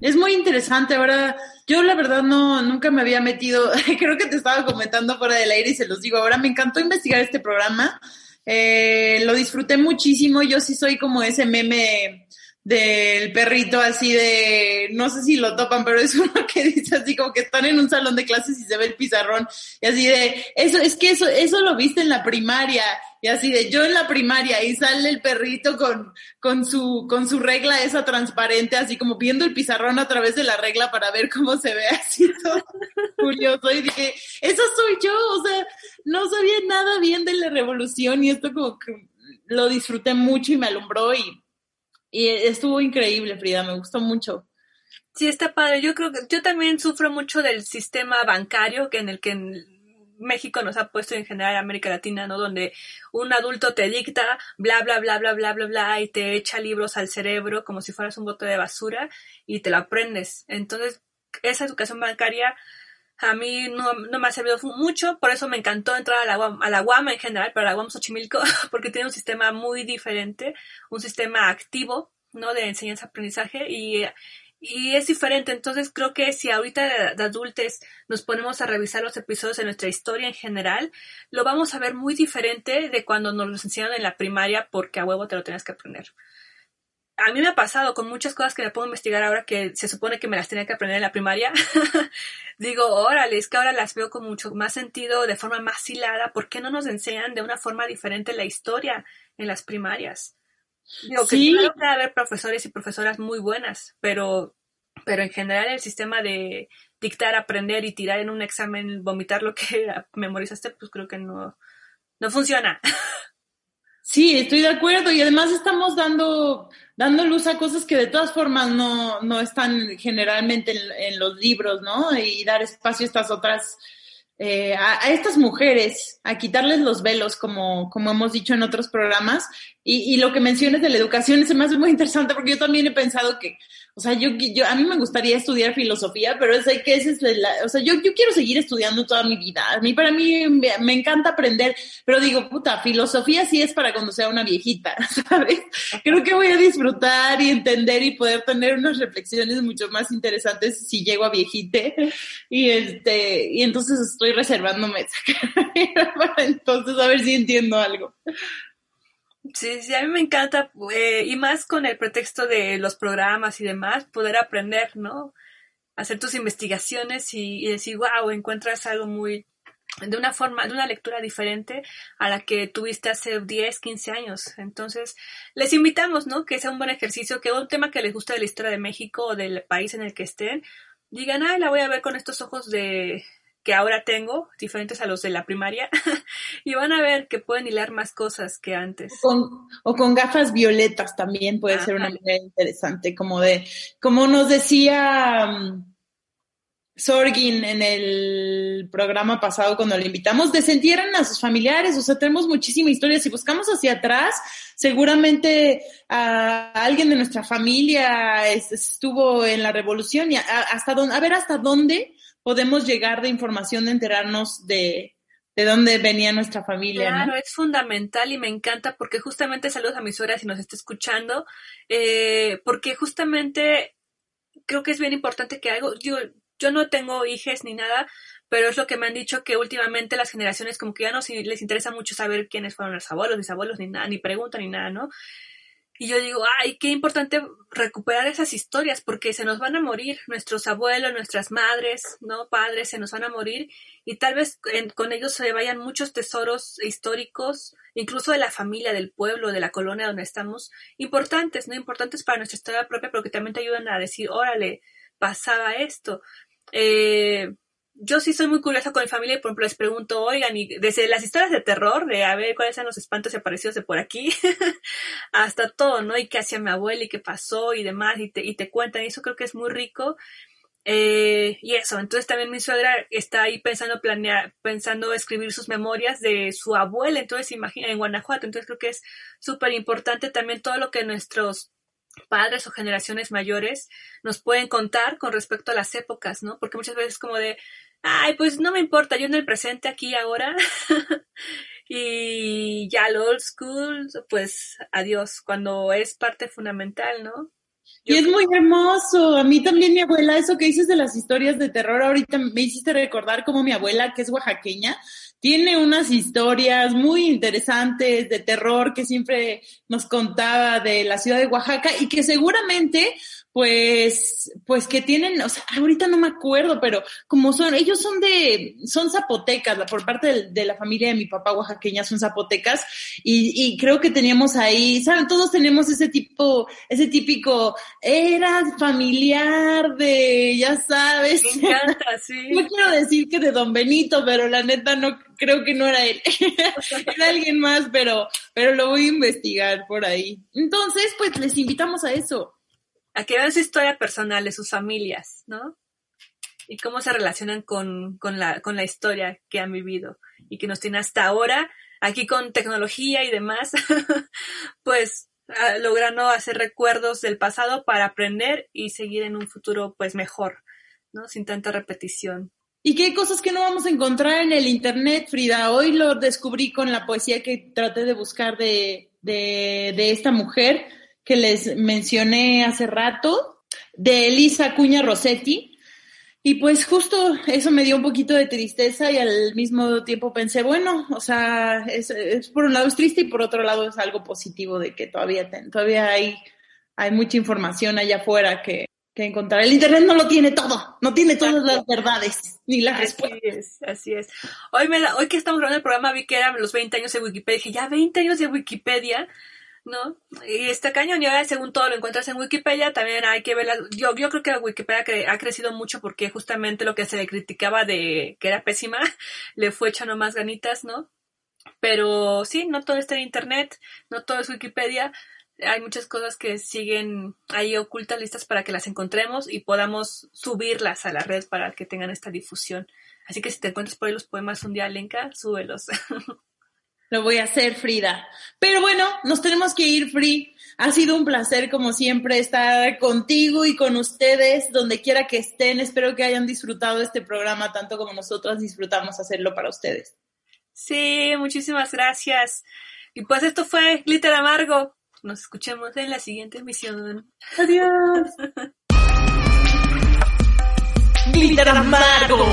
Es muy interesante. Ahora, yo la verdad no, nunca me había metido, creo que te estaba comentando fuera del aire y se los digo. Ahora me encantó investigar este programa. Eh, lo disfruté muchísimo. Yo sí soy como ese meme del perrito así de, no sé si lo topan, pero es uno que dice así como que están en un salón de clases y se ve el pizarrón y así de, eso, es que eso, eso lo viste en la primaria y así de, yo en la primaria y sale el perrito con, con su, con su regla esa transparente, así como viendo el pizarrón a través de la regla para ver cómo se ve así todo curioso y dije, eso soy yo, o sea, no sabía nada bien de la revolución y esto como que lo disfruté mucho y me alumbró y y estuvo increíble, Frida, me gustó mucho. Sí, está padre. Yo creo que yo también sufro mucho del sistema bancario que en el que México nos ha puesto en general América Latina, ¿no? Donde un adulto te dicta bla bla bla bla bla bla bla y te echa libros al cerebro como si fueras un bote de basura y te lo aprendes. Entonces, esa educación bancaria a mí no, no, me ha servido mucho, por eso me encantó entrar a la, UAM, a la UAM en general, pero a la UAM Xochimilco, porque tiene un sistema muy diferente, un sistema activo, ¿no? De enseñanza-aprendizaje y, y es diferente. Entonces creo que si ahorita de, adultos nos ponemos a revisar los episodios de nuestra historia en general, lo vamos a ver muy diferente de cuando nos los enseñaron en la primaria porque a huevo te lo tenías que aprender a mí me ha pasado con muchas cosas que me puedo investigar ahora que se supone que me las tenía que aprender en la primaria. Digo, órale, es que ahora las veo con mucho más sentido, de forma más hilada. ¿Por qué no nos enseñan de una forma diferente la historia en las primarias? Digo, que sí. claro que haber profesores y profesoras muy buenas, pero, pero en general el sistema de dictar, aprender y tirar en un examen, vomitar lo que memorizaste, pues creo que no, no funciona. Sí, estoy de acuerdo y además estamos dando, dando luz a cosas que de todas formas no, no están generalmente en, en los libros, ¿no? Y dar espacio a estas otras, eh, a, a, estas mujeres, a quitarles los velos, como, como hemos dicho en otros programas. Y, y lo que mencionas de la educación se me hace muy interesante porque yo también he pensado que, o sea, yo, yo, a mí me gustaría estudiar filosofía, pero sé que ese es la, o sea, yo, yo quiero seguir estudiando toda mi vida. A mí, para mí, me, me, encanta aprender, pero digo, puta, filosofía sí es para cuando sea una viejita, ¿sabes? Creo que voy a disfrutar y entender y poder tener unas reflexiones mucho más interesantes si llego a viejite. Y este, y entonces estoy reservándome esa carrera para entonces a ver si entiendo algo. Sí, sí, a mí me encanta, eh, y más con el pretexto de los programas y demás, poder aprender, ¿no? Hacer tus investigaciones y, y, decir, wow, encuentras algo muy, de una forma, de una lectura diferente a la que tuviste hace 10, 15 años. Entonces, les invitamos, ¿no? Que sea un buen ejercicio, que un tema que les guste de la historia de México o del país en el que estén, digan, ah, la voy a ver con estos ojos de, que ahora tengo, diferentes a los de la primaria, y van a ver que pueden hilar más cosas que antes. O con, o con gafas violetas también puede Ajá. ser una manera interesante, como de, como nos decía um, Sorgin en el programa pasado cuando le invitamos, desentierran a sus familiares, o sea, tenemos muchísima historia, si buscamos hacia atrás, seguramente a, a alguien de nuestra familia es, estuvo en la revolución y a, hasta dónde, a ver hasta dónde podemos llegar de información de enterarnos de, de dónde venía nuestra familia. Claro, es fundamental y me encanta porque justamente saludos a mis suegra si nos está escuchando, eh, porque justamente creo que es bien importante que algo, yo, yo no tengo hijas ni nada, pero es lo que me han dicho que últimamente las generaciones como que ya no les interesa mucho saber quiénes fueron los abuelos, mis abuelos, ni nada, ni preguntan ni nada, ¿no? Y yo digo, ay, qué importante recuperar esas historias, porque se nos van a morir nuestros abuelos, nuestras madres, ¿no? Padres, se nos van a morir, y tal vez en, con ellos se vayan muchos tesoros históricos, incluso de la familia, del pueblo, de la colonia donde estamos, importantes, ¿no? Importantes para nuestra historia propia, porque también te ayudan a decir, órale, pasaba esto. Eh, yo sí soy muy curiosa con mi familia y por ejemplo les pregunto, oigan, y desde las historias de terror, de a ver cuáles eran los espantos y aparecidos de por aquí, hasta todo, ¿no? Y qué hacía mi abuela y qué pasó y demás, y te, y te cuentan, y eso creo que es muy rico. Eh, y eso, entonces también mi suegra está ahí pensando planear, pensando escribir sus memorias de su abuela, entonces imagina en Guanajuato, entonces creo que es súper importante también todo lo que nuestros padres o generaciones mayores nos pueden contar con respecto a las épocas, ¿no? Porque muchas veces como de, ay, pues no me importa, yo en el presente, aquí, ahora, y ya el old school, pues adiós, cuando es parte fundamental, ¿no? y es muy hermoso. A mí también mi abuela, eso que dices de las historias de terror, ahorita me hiciste recordar como mi abuela, que es oaxaqueña, tiene unas historias muy interesantes de terror que siempre nos contaba de la ciudad de Oaxaca y que seguramente pues, pues que tienen, o sea, ahorita no me acuerdo, pero como son, ellos son de, son zapotecas, por parte de, la familia de mi papá oaxaqueña son zapotecas, y, y, creo que teníamos ahí, saben, todos tenemos ese tipo, ese típico, era familiar de, ya sabes. Me encanta, sí. no quiero decir que de Don Benito, pero la neta no, creo que no era él, era alguien más, pero, pero lo voy a investigar por ahí. Entonces, pues les invitamos a eso a que vean su historia personal de sus familias, ¿no? Y cómo se relacionan con, con, la, con la historia que han vivido y que nos tiene hasta ahora, aquí con tecnología y demás, pues logrando hacer recuerdos del pasado para aprender y seguir en un futuro pues mejor, ¿no? Sin tanta repetición. ¿Y qué cosas que no vamos a encontrar en el Internet, Frida? Hoy lo descubrí con la poesía que traté de buscar de, de, de esta mujer que les mencioné hace rato, de Elisa Cuña Rossetti. Y pues justo eso me dio un poquito de tristeza y al mismo tiempo pensé, bueno, o sea, es, por un lado es triste y por otro lado es algo positivo de que todavía, todavía hay, hay mucha información allá afuera que, que encontrar. El Internet no lo tiene todo, no tiene todas las verdades ni las respuestas. Así es, así es. Hoy, me hoy que estamos grabando el programa vi que eran los 20 años de Wikipedia. Dije, ya 20 años de Wikipedia. ¿No? Y este cañón, y ahora según todo lo encuentras en Wikipedia, también hay que ver, yo, yo creo que Wikipedia ha crecido mucho porque justamente lo que se le criticaba de que era pésima, le fue echando más ganitas, ¿no? Pero sí, no todo está en Internet, no todo es Wikipedia, hay muchas cosas que siguen ahí ocultas, listas para que las encontremos y podamos subirlas a la red para que tengan esta difusión. Así que si te encuentras por ahí los poemas un día, Lenka, súbelos. Lo voy a hacer, Frida. Pero bueno, nos tenemos que ir, Free. Ha sido un placer, como siempre, estar contigo y con ustedes, donde quiera que estén. Espero que hayan disfrutado este programa tanto como nosotros disfrutamos hacerlo para ustedes. Sí, muchísimas gracias. Y pues esto fue Glitter Amargo. Nos escuchemos en la siguiente emisión. Adiós. Glitter Amargo.